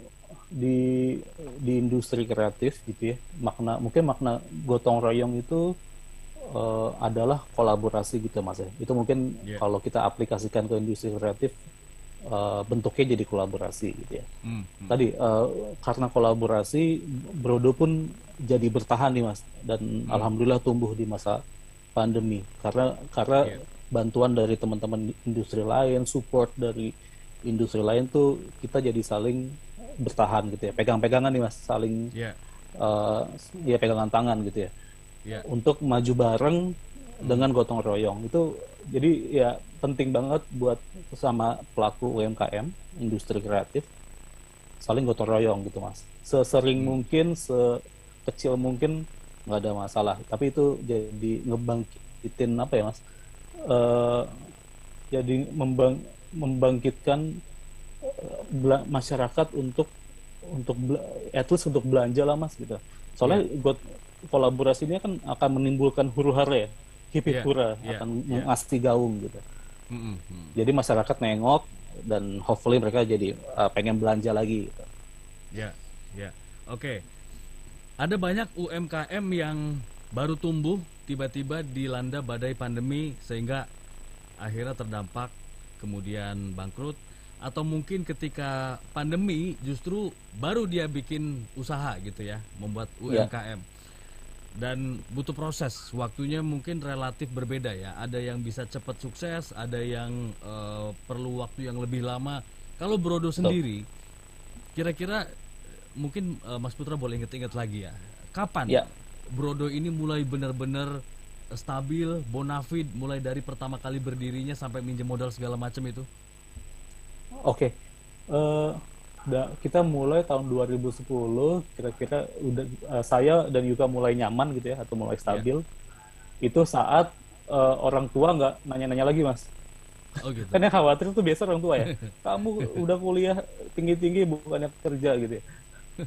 di di industri kreatif gitu ya makna mungkin makna gotong royong itu uh, adalah kolaborasi gitu mas ya itu mungkin yeah. kalau kita aplikasikan ke industri kreatif uh, bentuknya jadi kolaborasi gitu ya mm -hmm. tadi uh, karena kolaborasi Brodo pun jadi bertahan nih mas dan mm. alhamdulillah tumbuh di masa pandemi karena karena yeah. bantuan dari teman-teman industri lain support dari industri lain tuh kita jadi saling bertahan gitu ya pegang-pegangan nih mas saling yeah. uh, ya pegangan tangan gitu ya yeah. untuk maju bareng dengan gotong royong itu jadi ya penting banget buat sama pelaku UMKM industri kreatif saling gotong royong gitu mas sesering hmm. mungkin sekecil mungkin nggak ada masalah tapi itu jadi ngebangkitin apa ya mas uh, jadi membang membangkitkan uh, masyarakat untuk untuk at least untuk belanja lah mas gitu soalnya yeah. got kolaborasi ini kan akan menimbulkan huru hara ya hipi yeah, hura yeah, akan yeah. mengasti gaung gitu mm -hmm. jadi masyarakat nengok dan hopefully mereka jadi uh, pengen belanja lagi gitu. ya ya oke ada banyak UMKM yang baru tumbuh tiba-tiba dilanda badai pandemi sehingga akhirnya terdampak kemudian bangkrut atau mungkin ketika pandemi justru baru dia bikin usaha gitu ya membuat UMKM. Yeah dan butuh proses. Waktunya mungkin relatif berbeda ya. Ada yang bisa cepat sukses ada yang uh, perlu waktu yang lebih lama. Kalau Brodo sendiri kira-kira mungkin uh, Mas Putra boleh inget-inget lagi ya. Kapan ya. Brodo ini mulai benar-benar stabil bonafid mulai dari pertama kali berdirinya sampai minjem modal segala macam itu? Oke. Okay. uh, eh, da, kita mulai tahun 2010 kira-kira udah uh, saya dan juga mulai nyaman gitu ya atau mulai stabil yeah. itu saat uh, orang tua nggak nanya-nanya lagi mas oh, gitu. kan yang khawatir tuh biasa orang tua ya kamu udah kuliah tinggi-tinggi bukannya kerja gitu ya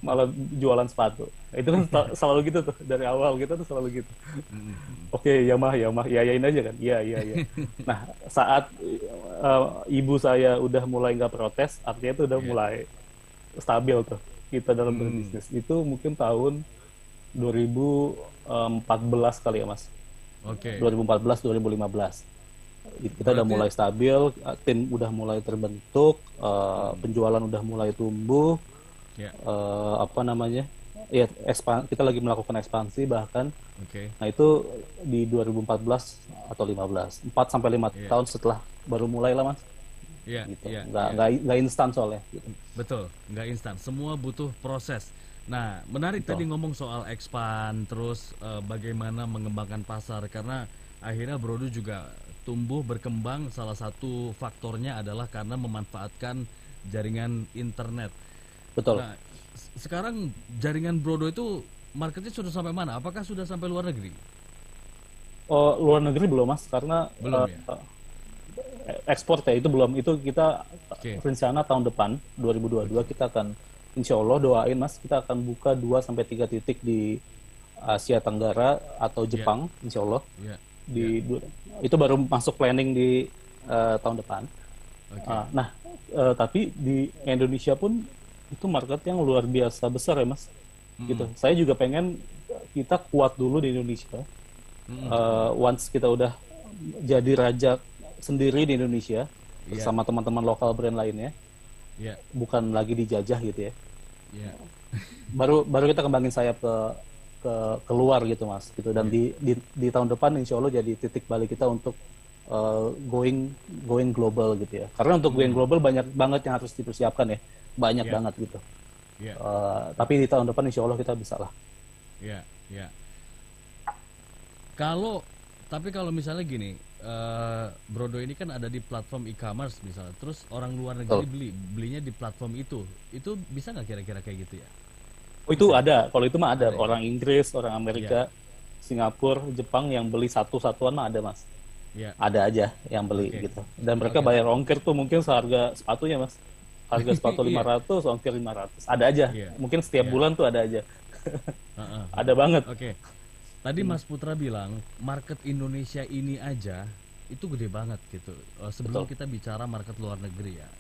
malah jualan sepatu itu kan selalu gitu tuh dari awal kita tuh selalu gitu mm-hmm. oke okay, ya mah ya mah ya yain aja kan iya iya iya nah saat uh, ibu saya udah mulai nggak protes artinya itu udah yeah. mulai stabil tuh kita dalam hmm. berbisnis itu mungkin tahun 2014 kali ya mas Oke. Okay. 2014 2015 kita Berarti... udah mulai stabil tim udah mulai terbentuk uh, penjualan udah mulai tumbuh yeah. Ya. uh, apa namanya ya ekspan kita lagi melakukan ekspansi bahkan okay. nah itu di 2014 atau 15 4 sampai 5 yeah. tahun setelah baru mulai lah mas Iya, gitu. iya, nggak, iya. nggak, nggak instan soalnya. Gitu. Betul, nggak instan. Semua butuh proses. Nah, menarik Betul. tadi ngomong soal expand, terus uh, bagaimana mengembangkan pasar, karena akhirnya Brodo juga tumbuh berkembang. Salah satu faktornya adalah karena memanfaatkan jaringan internet. Betul. Nah, sekarang jaringan Brodo itu marketnya sudah sampai mana? Apakah sudah sampai luar negeri? Oh, luar negeri belum mas, karena belum, uh, ya? Ekspor ya itu belum itu kita okay. rencana tahun depan 2022 kita akan insya Allah doain mas kita akan buka 2 sampai tiga titik di Asia Tenggara atau Jepang yeah. insya Allah yeah. di yeah. itu baru masuk planning di uh, tahun depan okay. uh, nah uh, tapi di Indonesia pun itu market yang luar biasa besar ya mas mm. gitu saya juga pengen kita kuat dulu di Indonesia mm. uh, once kita udah jadi raja sendiri di Indonesia yeah. bersama teman-teman lokal brand lainnya. Yeah. Bukan lagi dijajah gitu ya. Yeah. baru baru kita kembangin sayap ke ke keluar gitu mas gitu dan yeah. di, di di tahun depan insya Allah jadi titik balik kita untuk uh, going going global gitu ya karena untuk going hmm. global banyak banget yang harus dipersiapkan ya banyak yeah. banget gitu yeah. uh, tapi di tahun depan insya Allah kita bisa lah ya yeah. ya yeah. kalau tapi kalau misalnya gini eh, Brodo ini kan ada di platform e-commerce misalnya, terus orang luar negeri beli belinya di platform itu, itu bisa nggak kira-kira kayak gitu ya? Oh, itu ada. Kalau itu mah ada. Ada ya? Orang Inggris, orang Amerika, Singapura, Jepang yang beli satu-satuan mah ada, Mas. Ya, Ada aja yang beli Oke. gitu. Dan mereka Oke. bayar ongkir tuh mungkin seharga sepatunya, Mas. Harga sepatu Iya. 500, ongkir 500. Ada aja. Iya. Mungkin setiap Iya. bulan tuh ada aja. Heeh. Ada banget. Oke. Tadi Mas Putra bilang market Indonesia ini aja itu gede banget gitu. Eh, sebelum Betul. kita bicara market luar negeri ya.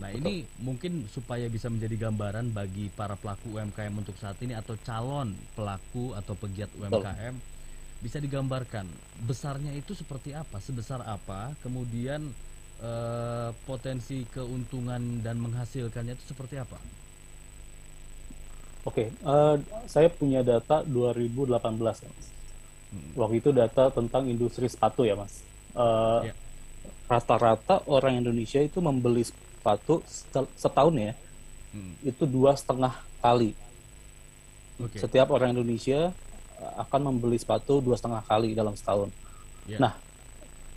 Nah ini mungkin supaya bisa menjadi gambaran bagi para pelaku UMKM untuk saat ini atau calon pelaku atau pegiat UMKM bisa digambarkan besarnya itu seperti apa, sebesar apa, kemudian eh, potensi keuntungan dan menghasilkannya itu seperti apa? Oke, eh, saya punya data 2018 ya, Mas. Hmm. Waktu itu data tentang industri sepatu ya, Mas. Eh, Ya. Rata-rata orang Indonesia itu membeli sepatu setahun ya, Hmm. itu dua setengah kali. Oke. Setiap orang Indonesia eh, akan membeli sepatu dua setengah kali dalam setahun. Ya. Nah,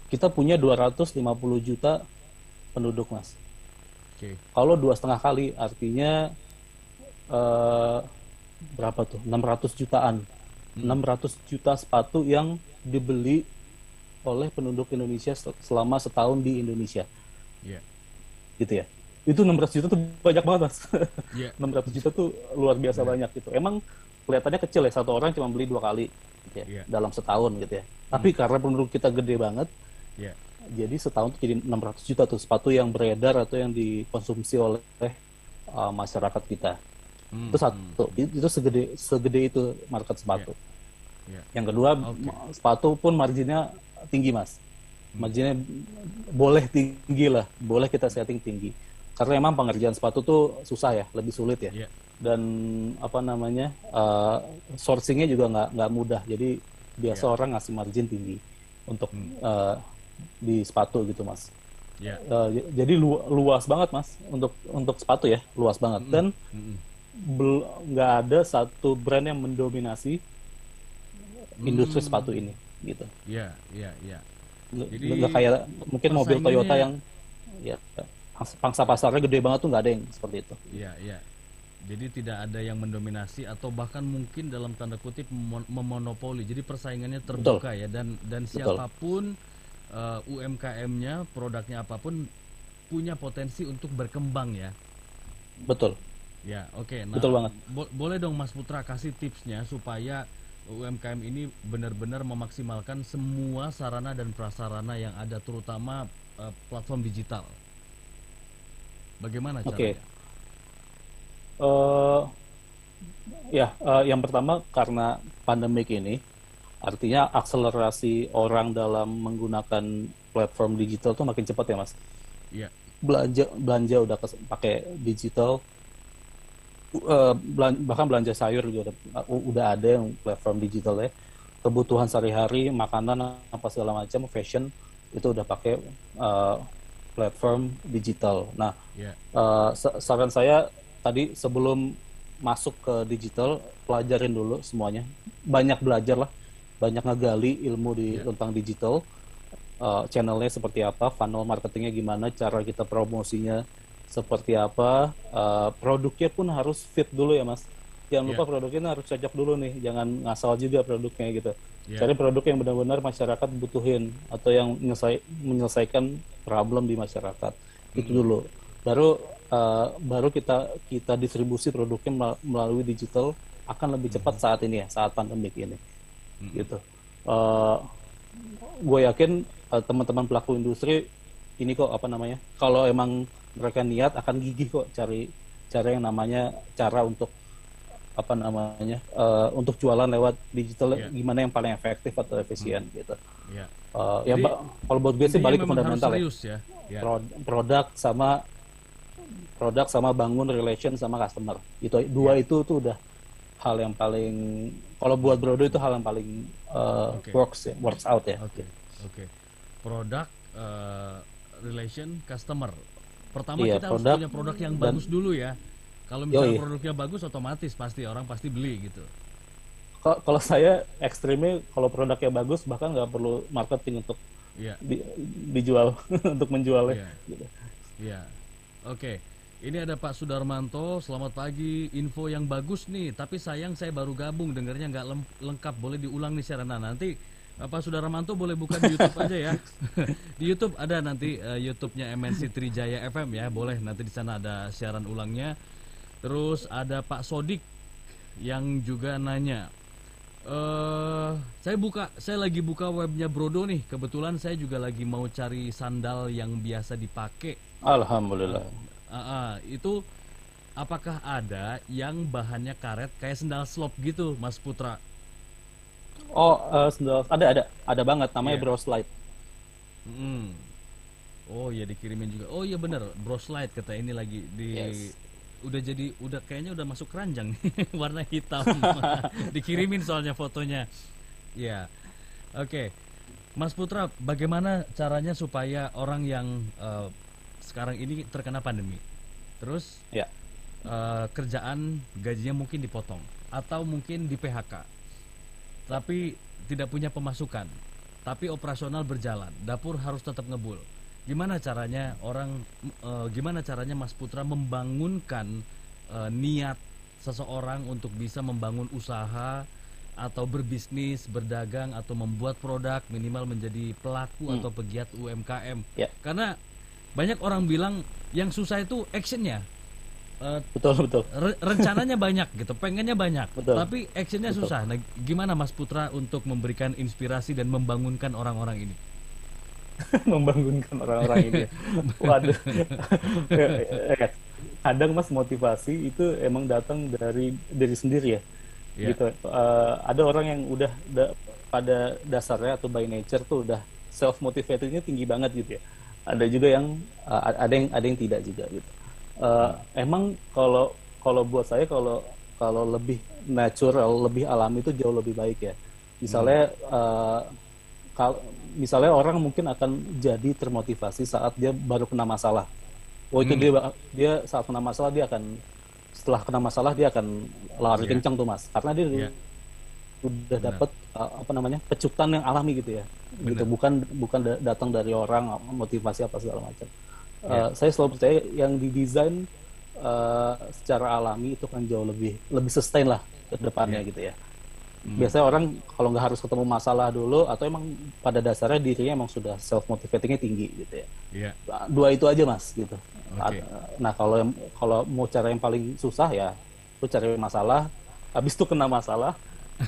kita punya 250 juta penduduk, Mas. Oke. Kalau dua setengah kali, artinya eh, berapa tuh? 600 jutaan. Hmm. 600 juta sepatu yang dibeli oleh penduduk Indonesia sel- selama setahun di Indonesia, Ya. gitu ya. Itu 600 juta tuh banyak banget, Mas. Ya. 600 juta tuh luar biasa banyak gitu. Emang kelihatannya kecil ya, satu orang cuma beli dua kali gitu ya, Iya. dalam setahun gitu ya. Tapi karena penduduk kita gede banget, Ya. jadi setahun tuh jadi 600 juta tuh sepatu yang beredar atau yang dikonsumsi oleh uh, masyarakat kita. Hmm. Itu satu, itu itu segede segede itu market sepatu. Ya. Yang kedua, ma- sepatu pun marginnya tinggi mas. Hmm. Marginnya boleh tinggi lah, boleh kita setting tinggi. Karena emang pengerjaan sepatu tuh susah ya, lebih sulit ya. Ya. Dan apa namanya, uh, sourcingnya juga nggak nggak mudah. Jadi biasa Ya. orang ngasih margin tinggi untuk Hmm. uh, di sepatu gitu mas. Ya. Uh, j- jadi lu- luas banget mas untuk untuk sepatu ya, luas banget. Dan Mm-mm. bel- nggak ada satu brand yang mendominasi industri Hmm. sepatu ini gitu Ya, ya, ya. Nggak- Jadi, nggak kayak mungkin mobil Toyota yang ya pangsa, pasarnya gede banget tuh nggak ada yang seperti itu Ya, ya. Jadi tidak ada yang mendominasi atau bahkan mungkin dalam tanda kutip memon- memonopoli. Jadi persaingannya terbuka ya dan dan Betul. siapa pun uh, UMKM-nya, produknya apa pun punya potensi untuk berkembang ya. betul Ya, oke. Nah, Betul banget. bo- boleh dong Mas Putra kasih tipsnya supaya UMKM ini benar-benar memaksimalkan semua sarana dan prasarana yang ada terutama uh, platform digital. Bagaimana Oke. caranya? Eh, ya eh, yang pertama karena pandemik ini artinya akselerasi orang dalam menggunakan platform digital tuh makin cepat ya mas Iya. belanja belanja udah pakai digital Eh, belan- bahkan belanja sayur juga udah, u- udah ada yang platform digital ya kebutuhan sehari-hari makanan apa segala macam fashion itu udah pakai eh, platform digital. Nah Ya. eh, sa- saran saya tadi sebelum masuk ke digital pelajarin dulu semuanya. Banyak belajar lah. Banyak ngegali ilmu di Ya. tentang digital. Uh, channelnya seperti apa, funnel marketingnya gimana, cara kita promosinya seperti apa, uh, produknya pun harus fit dulu ya mas. Jangan lupa Ya. produknya harus cocok dulu nih, jangan ngasal juga produknya gitu. Ya. Cari produk yang benar-benar masyarakat butuhin atau yang menyelesai- menyelesaikan problem di masyarakat. Itu Hmm. dulu. Baru uh, baru kita kita distribusi produknya mel- melalui digital akan lebih cepat saat ini ya, saat pandemik ini Hmm. gitu. gue yakin uh, teman-teman pelaku industri ini kok apa namanya? Kalau emang mereka niat akan gigih kok cari cara yang namanya cara untuk apa namanya uh, untuk jualan lewat digital Iya. gimana yang paling efektif atau efisien gitu. Ya. Uh, ya Jadi, kalau buat gue sih balik ke fundamental ya. serius ya. Ya. Pro- produk sama produk sama bangun relation sama customer. Itu dua Iya. itu tuh udah hal yang paling kalau buat Brodo itu hal yang paling uh, Oke. works ya, works out ya. Oke, oke. Produk, eh, relation, customer. Pertama Iya, kita harus produk punya produk yang dan- bagus dulu ya. Kalau misalnya Yoi. produknya bagus, otomatis pasti orang pasti beli gitu. Ka- Kalau saya ekstrimnya kalau produknya bagus bahkan nggak perlu marketing untuk Iya. di, dijual untuk menjualnya. Iya. Gitu. Iya. Oke. Ini ada Pak Sudarmanto. Selamat pagi. Info yang bagus nih. Tapi sayang saya baru gabung. Dengarnya nggak lengkap. Boleh diulang nih. Nah, nanti Pak Sudarmanto boleh buka di YouTube aja ya. di YouTube ada nanti uh, YouTube-nya MNC Trijaya FM ya. Boleh nanti di sana ada siaran ulangnya. Terus ada Pak Sodik yang juga nanya. eh saya buka, saya lagi buka webnya Brodo nih. Kebetulan saya juga lagi mau cari sandal yang biasa dipakai Alhamdulillah. Ah, ah, itu apakah ada yang bahannya karet kayak sendal slop gitu, Mas Putra? Oh, eh, sendal ada ada ada banget namanya Iya. Bro Slide. Mm. Oh ya dikirimin juga. Oh iya bener, Broslight kata ini lagi di Yes. udah jadi udah kayaknya udah masuk keranjang nih, warna hitam. dikirimin soalnya fotonya. Ya. Oke. Mas Putra, bagaimana caranya supaya orang yang eh, sekarang ini terkena pandemi, terus Ya. eh, kerjaan gajinya mungkin dipotong atau mungkin di PHK, tapi tidak punya pemasukan, tapi operasional berjalan, dapur harus tetap ngebul. Gimana caranya orang, eh, gimana caranya Mas Putra membangunkan eh, niat seseorang untuk bisa membangun usaha atau berbisnis, berdagang atau membuat produk minimal menjadi pelaku Hmm. atau pegiat UMKM. Ya. Karena banyak orang bilang yang susah itu actionnya. Eh, Betul betul. Re- rencananya banyak gitu, pengennya banyak, Betul. tapi actionnya Betul. susah. Nah, gimana Mas Putra untuk memberikan inspirasi dan membangunkan orang-orang ini? membangunkan orang-orang ini. ya. Waduh. Ya, Kadang mas motivasi itu emang datang dari diri sendiri ya. Iya. Gitu. Eh, ada orang yang udah da- pada dasarnya atau by nature tuh udah self motivatednya tinggi banget gitu ya. Ada juga yang eh, ada yang ada yang tidak juga gitu. Eh, emang kalau kalau buat saya kalau kalau lebih natural, lebih alami itu jauh lebih baik ya. Misalnya eh, kal- misalnya orang mungkin akan jadi termotivasi saat dia baru kena masalah. Oh itu dia dia saat kena masalah dia akan setelah kena masalah dia akan lari Iya. kencang tuh mas, karena dia Iya. udah dapat uh, apa namanya pecutan yang alami gitu ya, gitu bukan bukan da- datang dari orang motivasi apa segala macam. Uh, Saya selalu percaya yang didesain uh, secara alami itu kan jauh lebih lebih sustain lah ke depannya gitu ya. Biasanya orang kalau nggak harus ketemu masalah dulu atau emang pada dasarnya dirinya emang sudah self motivatingnya tinggi gitu ya. Iya. Dua itu aja mas gitu. Oke. Nah kalau kalau mau cara yang paling susah ya lu cari masalah, habis itu kena masalah,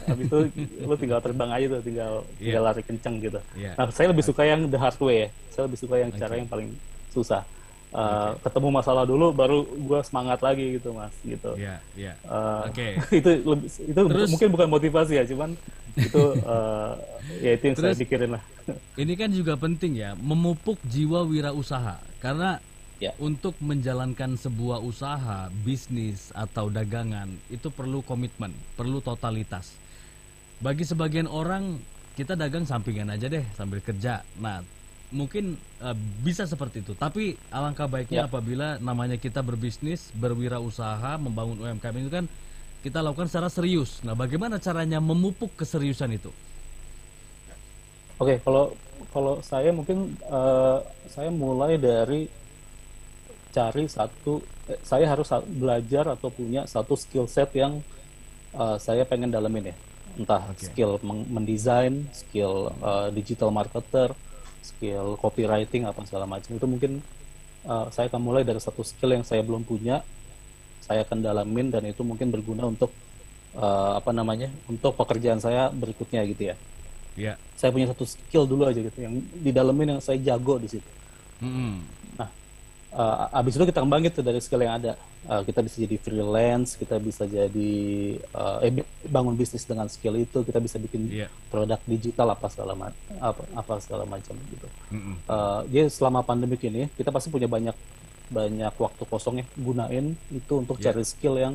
habis itu lu tinggal terbang aja tuh, tinggal tinggal lari kenceng gitu. Iya. Nah saya lebih suka yang the hard way ya. Saya lebih suka yang cara yang paling susah. Uh, Ketemu masalah dulu, baru gua semangat lagi gitu mas, gitu. Iya, iya. Uh, Oke. itu lebih, itu Terus- mungkin bukan motivasi ya, cuman itu uh, ya itu yang saya Terus- pikirin lah. Ini kan juga penting ya, memupuk jiwa wirausaha. Karena Ya. untuk menjalankan sebuah usaha, bisnis atau dagangan itu perlu komitmen, perlu totalitas. Bagi sebagian orang kita dagang sampingan aja deh sambil kerja. Nah, mungkin eh, bisa seperti itu. Tapi alangkah baiknya Ya. apabila namanya kita berbisnis, berwirausaha, membangun UMKM itu kan kita lakukan secara serius. Nah, bagaimana caranya memupuk keseriusan itu? Oke, kalau kalau saya mungkin eh, saya mulai dari cari satu, eh, saya harus belajar atau punya satu skill set yang eh, saya pengen dalemin ya, entah Oke. skill mendesain, skill eh, digital marketer, skill copywriting apa segala macam itu mungkin eh, saya akan mulai dari satu skill yang saya belum punya, saya akan dalamin dan itu mungkin berguna untuk eh, apa namanya, untuk pekerjaan saya berikutnya gitu ya Ya. saya punya satu skill dulu aja gitu yang didalemin yang saya jago di situ. Mm-mm. Nah, uh, abis itu kita kembangin tuh dari skill yang ada. Uh, kita bisa jadi freelance, kita bisa jadi uh, eh, bi- bangun bisnis dengan skill itu, kita bisa bikin Iya. produk digital apa segala ma- apa, apa segala macam gitu. Mm-mm. Uh, jadi selama pandemik ini kita pasti punya banyak banyak waktu kosong ya gunain itu untuk Iya. cari skill yang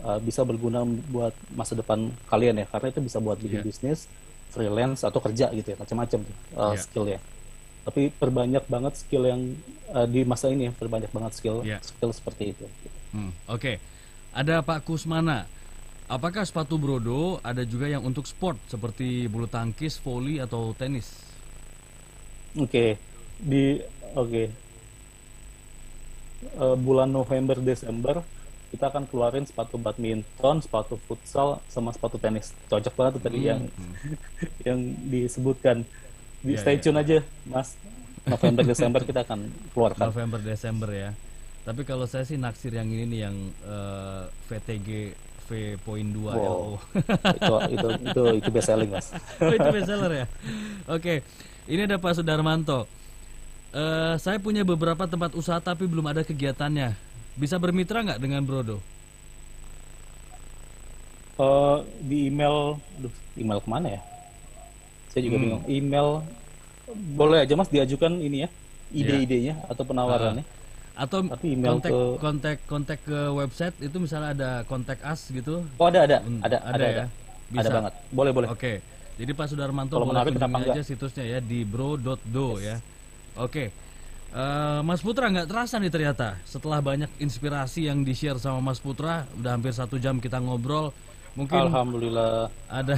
uh, bisa berguna buat masa depan kalian ya karena itu bisa buat bikin Iya. bisnis freelance atau kerja gitu ya macam-macam tuh uh, Iya. skill ya tapi perbanyak banget skill yang uh, di masa ini ya perbanyak banget skill Iya. skill seperti itu Hmm, Oke, ada Pak Kusmana. Apakah sepatu brodo ada juga yang untuk sport seperti bulu tangkis, voli atau tenis? Oke, di oke Eh, bulan November Desember kita akan keluarin sepatu badminton, sepatu futsal, sama sepatu tenis. Cocok banget tuh tadi yang yang disebutkan. Di Iya, stay iya. tune aja, Mas. November Desember kita akan keluarkan. November Desember ya. Tapi kalau saya sih naksir yang ini nih yang eh, VTG V.2 Wow. LO. itu itu itu itu best selling, Mas. Oh, itu bestseller ya. Oke, ini ada Pak Sudarmanto. Eh, saya punya beberapa tempat usaha tapi belum ada kegiatannya. Bisa bermitra nggak dengan Brodo? Eh, di email, aduh, email ke mana ya? Saya juga Hmm. bingung. Email boleh aja Mas diajukan ini ya, ide-idenya atau penawarannya. Atau Tapi email kontak ke- kontak kontak ke website itu misalnya ada kontak us gitu? Oh ada ada, Hmm, ada ada ada, ya? ada. Bisa. Ada banget. Boleh boleh. Oke. Jadi Pak Sudarmanto Kalau boleh kunjungi aja situsnya ya di bro.do ya. Oke. Eh, Mas Putra nggak terasa nih ternyata setelah banyak inspirasi yang di share sama Mas Putra udah hampir satu jam kita ngobrol mungkin Alhamdulillah. ada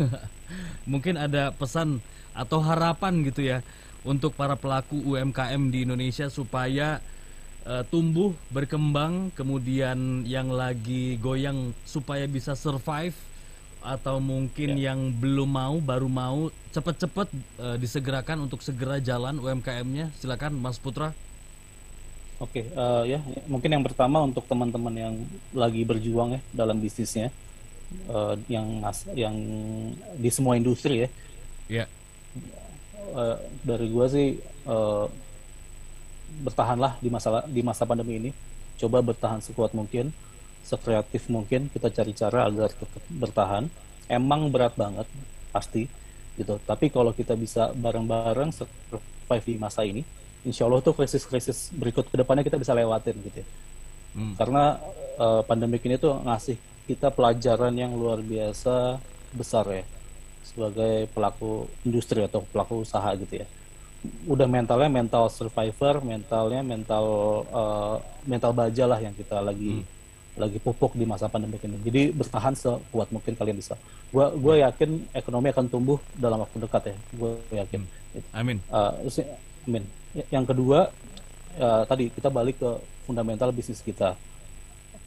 mungkin ada pesan atau harapan gitu ya untuk para pelaku UMKM di Indonesia supaya eh, tumbuh berkembang kemudian yang lagi goyang supaya bisa survive atau mungkin yang belum mau baru mau cepet-cepet eh, disegerakan untuk segera jalan UMKM-nya silakan Mas Putra. Oke, eh, ya mungkin yang pertama untuk teman-teman yang lagi berjuang ya dalam bisnisnya, eh, yang yang di semua industri ya. ya Eh, dari gua sih eh, bertahanlah di masa di masa pandemi ini. Coba bertahan sekuat mungkin, sekreatif mungkin. Kita cari cara agar tetap bertahan. Emang berat banget pasti gitu. Tapi kalau kita bisa bareng-bareng survive di masa ini, insya Allah tuh krisis-krisis berikut ke depannya kita bisa lewatin gitu ya. Hmm. Karena eh, pandemik ini tuh ngasih kita pelajaran yang luar biasa besar ya sebagai pelaku industri atau pelaku usaha gitu ya. Udah mentalnya mental survivor, mentalnya mental eh, mental baja lah yang kita lagi lagi pupuk di masa pandemik ini. Jadi bertahan sekuat mungkin kalian bisa. Gua gue yakin ekonomi akan tumbuh dalam waktu dekat ya. Gue yakin. Gitu. amin Uh, amin. Y- Yang kedua, uh, tadi kita balik ke fundamental bisnis kita.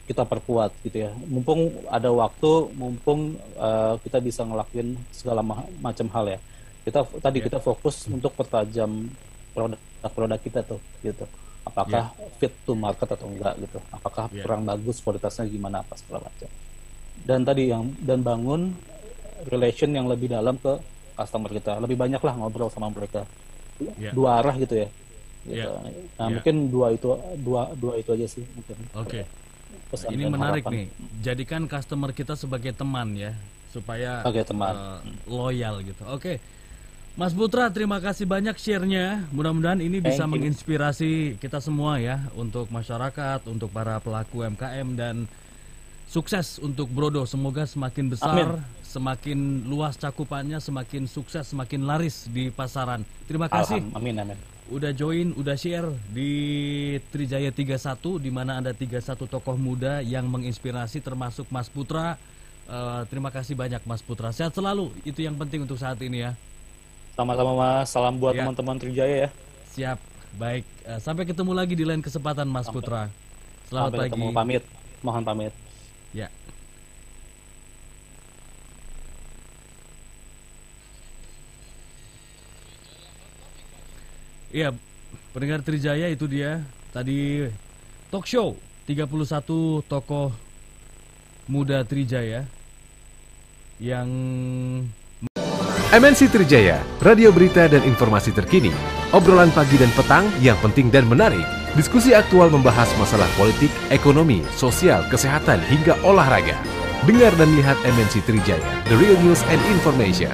Kita perkuat gitu ya. Mumpung ada waktu, mumpung uh, kita bisa ngelakuin segala ma- macam hal ya. Kita tadi kita fokus untuk pertajam produk-produk kita tuh gitu. Apakah fit to market atau enggak gitu. Apakah Ya. kurang bagus kualitasnya gimana apa segala macam. Dan tadi yang dan bangun relation yang lebih dalam ke customer kita. Lebih banyak lah ngobrol sama mereka Ya. dua arah gitu ya. Gitu. Ya. Nah Ya. mungkin dua itu dua dua itu aja sih mungkin. oke Pesan ini menarik harapan. nih jadikan customer kita sebagai teman ya supaya Sebagai teman. eh, loyal gitu oke Mas Putra terima kasih banyak share-nya mudah-mudahan ini bisa Thank you. menginspirasi kita semua ya untuk masyarakat untuk para pelaku UMKM dan sukses untuk Brodo semoga semakin besar semakin luas cakupannya semakin sukses semakin laris di pasaran terima kasih amin amin. Udah join, udah share di Trijaya 31 di mana ada 31 tokoh muda yang menginspirasi termasuk Mas Putra. Eh, terima kasih banyak Mas Putra. Sehat selalu. Itu yang penting untuk saat ini ya. Sama-sama Mas. Salam buat Ya. teman-teman Trijaya ya. Siap. Baik. Eh, sampai ketemu lagi di lain kesempatan Mas Putra. Selamat Sampai pagi. ketemu pamit. Mohon pamit. Ya. Iya, pendengar Trijaya itu dia tadi talk show 31 tokoh muda Trijaya yang MNC Trijaya, radio berita dan informasi terkini. Obrolan pagi dan petang yang penting dan menarik. Diskusi aktual membahas masalah politik, ekonomi, sosial, kesehatan, hingga olahraga. Dengar dan lihat MNC Trijaya, the real news and information.